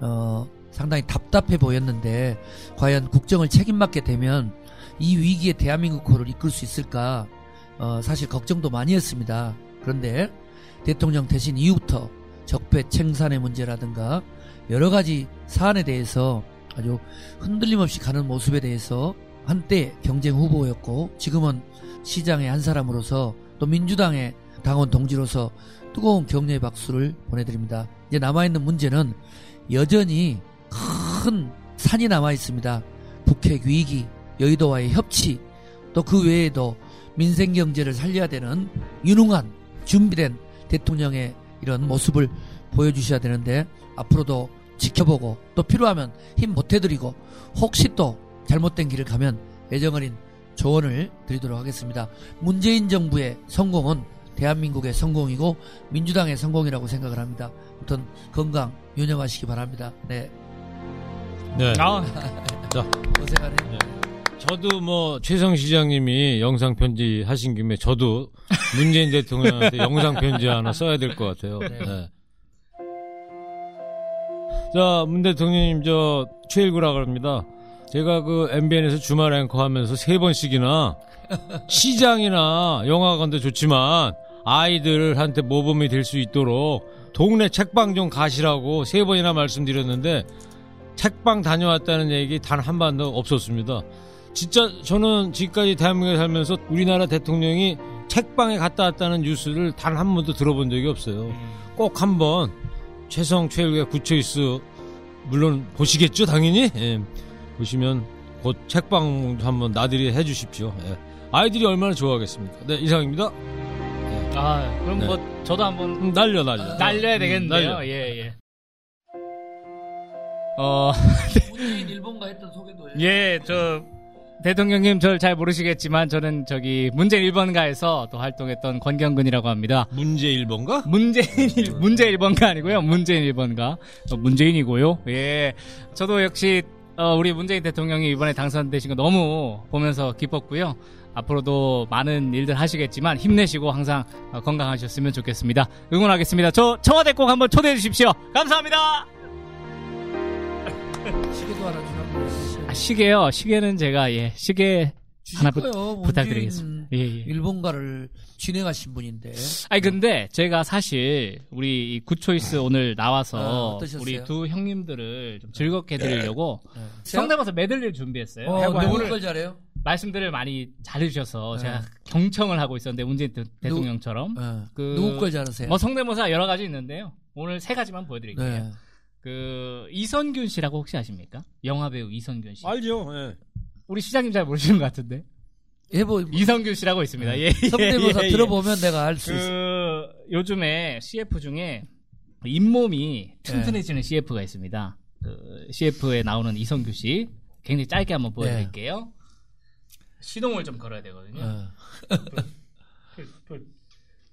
어, 상당히 답답해 보였는데 과연 국정을 책임맡게 되면 이 위기에 대한민국을 이끌 수 있을까 어, 사실 걱정도 많이 했습니다. 그런데 대통령 대신 이후부터 적폐 청산의 문제라든가 여러 가지 사안에 대해서 아주 흔들림 없이 가는 모습에 대해서 한때 경쟁 후보였고 지금은 시장의 한 사람으로서 또 민주당의 당원 동지로서 뜨거운 격려의 박수를 보내드립니다. 이제 남아있는 문제는 여전히 큰 산이 남아 있습니다. 북핵 위기, 여의도와의 협치, 또 그 외에도 민생 경제를 살려야 되는 유능한 준비된 대통령의 이런 모습을 보여주셔야 되는데 앞으로도 지켜보고 또 필요하면 힘 보태드리고 혹시 또 잘못된 길을 가면 애정어린 조언을 드리도록 하겠습니다. 문재인 정부의 성공은 대한민국의 성공이고 민주당의 성공이라고 생각을 합니다. 아무튼 건강 유념하시기 바랍니다. 네. 네. 아, 고생하네. 저도 뭐 최성 시장님이 영상 편지 하신 김에 저도 문재인 대통령한테 영상 편지 하나 써야 될 것 같아요. 네. 네. 자, 문 대통령님 저 최일구라 그럽니다. 제가 그 MBN에서 주말 앵커 하면서 세 번씩이나 시장이나 영화관도 좋지만 아이들한테 모범이 될 수 있도록 동네 책방 좀 가시라고 세 번이나 말씀드렸는데 책방 다녀왔다는 얘기 단 한 번도 없었습니다. 진짜 저는 지금까지 대한민국에 살면서 우리나라 대통령이 책방에 갔다 왔다는 뉴스를 단 한 번도 들어본 적이 없어요. 꼭 한번 최성 최일의 구초이스 물론 보시겠죠 당연히 예. 보시면 곧 책방 한번 나들이 해주십시오. 예. 아이들이 얼마나 좋아하겠습니까? 네 이상입니다. 아, 그럼 네. 뭐 저도 한번 음, 날려 날려. 날려야 되겠는데요. 날려. 예, 예. 어, 문재인 일본가 했던 소개도 해. 예, 저 대통령님 저를 잘 모르시겠지만 저는 저기 문재인 1번가에서 또 활동했던 권경근이라고 합니다. 문제 1번가? 문재인 일- 문재 1번가 아니고요. 문재인 1번가. 어, 문재인이고요. 예. 저도 역시 어, 우리 문재인 대통령이 이번에 당선되신 거 너무 보면서 기뻤고요. 앞으로도 많은 일들 하시겠지만 힘내시고 항상 어, 건강하셨으면 좋겠습니다. 응원하겠습니다. 저 청와대 꼭 한번 초대해 주십시오. 감사합니다. 시계도 하나 주라고. 아, 시계요. 시계는 제가 예 시계 하나 부. 부탁드리겠습니다. 예, 예. 일본가를 진행하신 분인데. 아니 근데 제가 사실 우리 이 굿초이스 오늘 아, 나와서 어떠셨어요? 우리 두 형님들을 좀 즐겁게 해드리려고 네. 성대모사 메들리를 준비했어요. 어, 오늘 걸 잘해요? 말씀들을 많이 잘해주셔서 네. 제가 경청을 하고 있었는데 문재인 대- 대통령처럼 네. 그- 누구 걸 잘하세요? 뭐 성대모사 여러 가지 있는데요. 오늘 세 가지만 보여드릴게요. 네. 그 이선균 씨라고 혹시 아십니까? 영화 배우 이선균 씨. 알죠. 예. 우리 시장님 잘 모르시는 것 같은데 해보 이선균 씨라고 있습니다. 예, 예, 네. 성대모사 예, 예. 들어보면 내가 알 수 있어. 그 요즘에 CF 중에 잇몸이 튼튼해지는 CF가 있습니다. 그 CF에 나오는 이성규 씨 굉장히 짧게 한번 보여드릴게요. 시동을 좀 걸어야 되거든요. 어.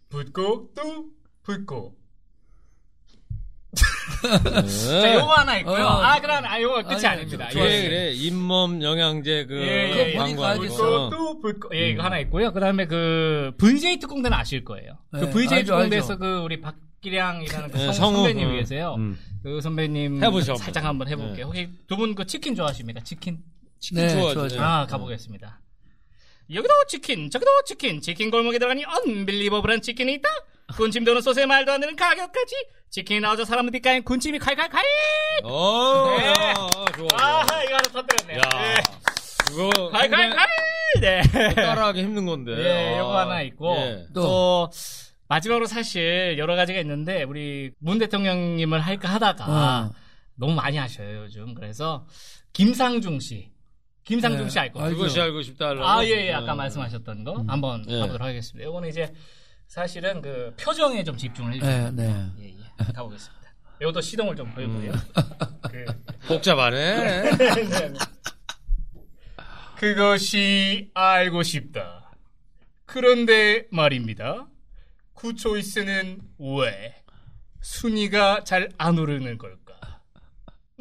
붙고 또 붙고. 네. 자, 요거 하나 있고요. 어. 아, 그럼 아, 요거 끝이 아니, 아닙니다. 좋아요. 그래 그래 잇몸 영양제 그 예, 예, 예. 광고 있어. 또예 이거 하나 있고요. 그다음에 그 VJ 특공대는 아실 거예요. 그 네, VJ 알죠, 특공대에서 알죠. 그 우리 박기량이라는 그 예, 성. 선배님이 어. 계세요. 음. 그 선배님 해보죠, 살짝 한번. 해 볼게요. 네. 혹시 두 분 그 치킨 좋아하십니까? 치킨? 치킨 네. 좋아하죠. 아 가보겠습니다. 여기도 치킨, 저기도 치킨, 치킨 골목에 들어가니 언빌리버블한 치킨이 있다. 군침 도는 소스에 말도 안 되는 가격까지 치킨이 나오자 사람들 뒷가에 군침이 칼칼칼. 어, 네. 야, 좋아. 아 좋아. 이거 하나 터뜨렸네요. 야, 네. 그거 칼칼칼. 네. 따라하기 힘든 건데. 예, 요거 아, 하나 있고 예. 또, 마지막으로 사실 여러 가지가 있는데 우리 문 대통령님을 할까 하다가 어. 너무 많이 하셔요 요즘 그래서 김상중 씨 김상중 네, 씨알 거예요. 알죠. 그것이 알고 싶다. 아, 예, 예. 아까 어. 말씀하셨던 거 한번 예. 가보도록 하겠습니다. 요거는 이제 사실은 그 표정에 좀 집중을 해주세요. 네, 네. 예, 예. 가보겠습니다. 요것도 시동을 좀 보여보세요. 음. 그, 복잡하네. 그것이 알고 싶다. 그런데 말입니다. 구초이스는 왜 순위가 잘 안 오르는 걸까?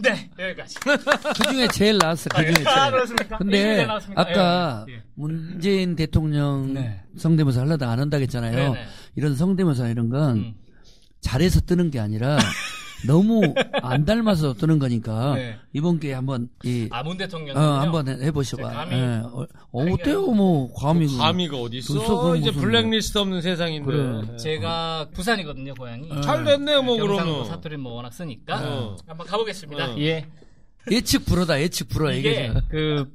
네, 여기까지. 그 중에 제일 나왔어. 그 중에 아, 제일. 그렇습니까? 근데 나왔습니까? 아까 예, 예. 문재인 대통령 네. 성대모사 하려다 안 한다고 했잖아요. 네네. 이런 성대모사 이런 건 음. 잘해서 뜨는 게 아니라 너무 안 닮아서 뜨는 거니까 네. 이번 기회에 한번 이 아, 문 대통령. 어, 한번 해- 해보셔봐. 제 감히- 예. 어, 어때요, 뭐, 감히. 그- 감이가 어디 있어? 그건 이제 무슨 블랙리스트 없는 세상인데. 그래. 제가 부산이거든요, 고향이. 잘 됐네, 뭐, 경상도 그러면. 사투리 뭐 워낙 쓰니까 어. 한번 가보겠습니다. 어. 예. 예측 불어다, 예측 불어. 이게 이게. 그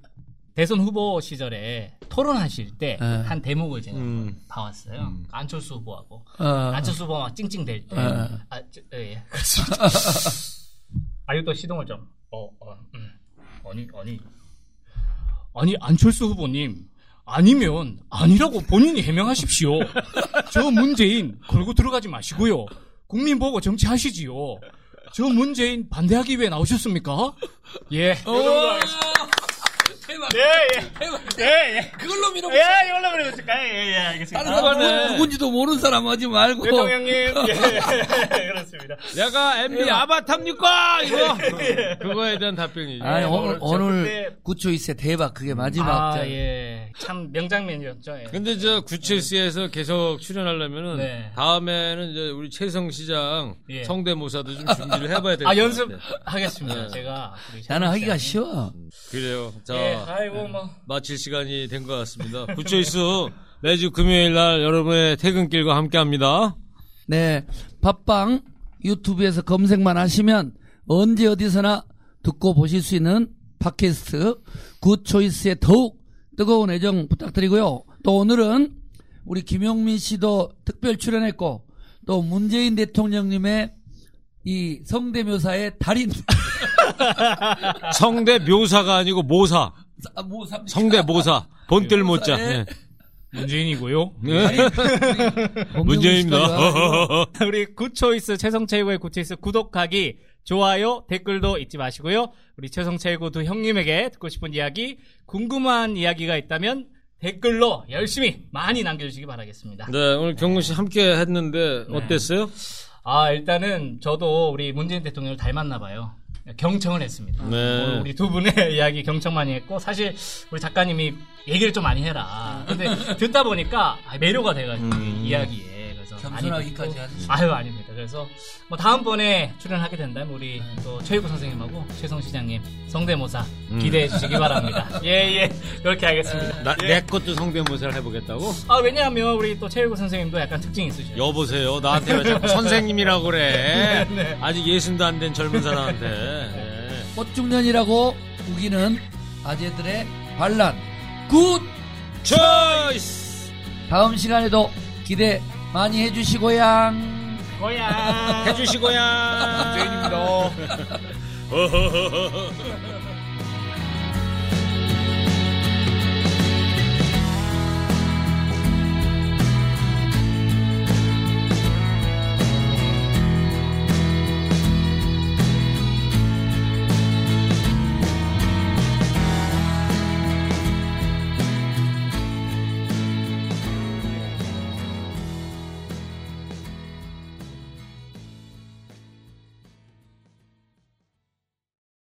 대선 후보 시절에 토론하실 때 예. 한 대목을 제가 음. 봐왔어요. 안철수 후보하고 어, 안철수 후보가 막 찡찡댈 때. 어. 아, 저, 예, 예. 그렇습니다. 아유 또 시동을 좀. 어, 어, 음. 아니, 아니, 아니 안철수 후보님. 아니면 아니라고 본인이 해명하십시오. 저 문재인 걸고 들어가지 마시고요. 국민 보고 정치하시지요. 저 문재인 반대하기 위해 나오셨습니까? 예. 대박. 예, 예. 예, 예. 그걸로 밀어. 예, 이걸로 그려볼까요? 예, 예, 알겠습니다. 다른 사람 그거네. 누군- 누군지도 모르는 사람 하지 말고. 대통령님, 예, 그렇습니다. 내가 MB 아바타입니까? 이거. 그거에 대한 답변이지. 아니, 오늘, 저 오늘 그때- 구초 있어 대박. 그게 마지막. 아, 자- 예. 참 명장면이었죠. 예. 근데 저 구칠시에서 계속 출연하려면은 네. 다음에는 이제 우리 최성 시장 예. 성대모사도 좀 준비를 해봐야 될것 아, 같아요. 연습하겠습니다. 제가. 우리 나는 하기가. 쉬워. 그래요. 자, 예, 아이고, 뭐. 마칠 시간이 된 것 같습니다. 구초이스 매주 금요일 날 여러분의 퇴근길과 함께 합니다. 네. 팟빵 유튜브에서 검색만 하시면 언제 어디서나 듣고 보실 수 있는 팟캐스트 굿초이스에 더욱 뜨거운 애정 부탁드리고요. 또 오늘은 우리 김용민 씨도 특별 출연했고 또 문재인 대통령님의 이 성대묘사의 달인 성대 묘사가 아니고 모사. 아, 뭐 삼- 성대 모사. 본뜰 모자. 네. 네. 문재인이고요. 네. 범용민 문재인입니다. 우리 굿초이스, 최성최고의 굿초이스 구독하기, 좋아요, 댓글도 잊지 마시고요. 우리 최성최고 두 형님에게 듣고 싶은 이야기, 궁금한 이야기가 있다면 댓글로 열심히 많이 남겨주시기 바라겠습니다. 네, 오늘 경문 씨 함께 했는데 어땠어요? 아, 일단은 저도 우리 문재인 대통령을 닮았나 봐요. 경청을 했습니다. 네. 우리 두 분의 이야기 경청 많이 했고 사실 우리 작가님이 얘기를 좀 많이 해라. 근데 듣다 보니까 아, 매료가 돼가지고 이 이야기에 겸손하기까지 하지. 아유 아닙니다. 그래서 뭐 다음번에 출연하게 된다면 우리 또 최유구 선생님하고 최성 시장님 성대모사 기대해 주시기 바랍니다. 예예 그렇게 하겠습니다. 나, 내 것도 성대모사를 해보겠다고? 아 왜냐하면 우리 또 최유구 선생님도 약간 특징이 있으셔요. 여보세요. 나한테 왜 자꾸 선생님이라고 그래? 네. 아직 예순도 안 된 젊은 사람한테. 네. 꽃중년이라고 우기는 아재들의 반란 굿 초이스! 다음 시간에도 기대 많이 해주시고요. 고야 해주시고야. 문재인입니다.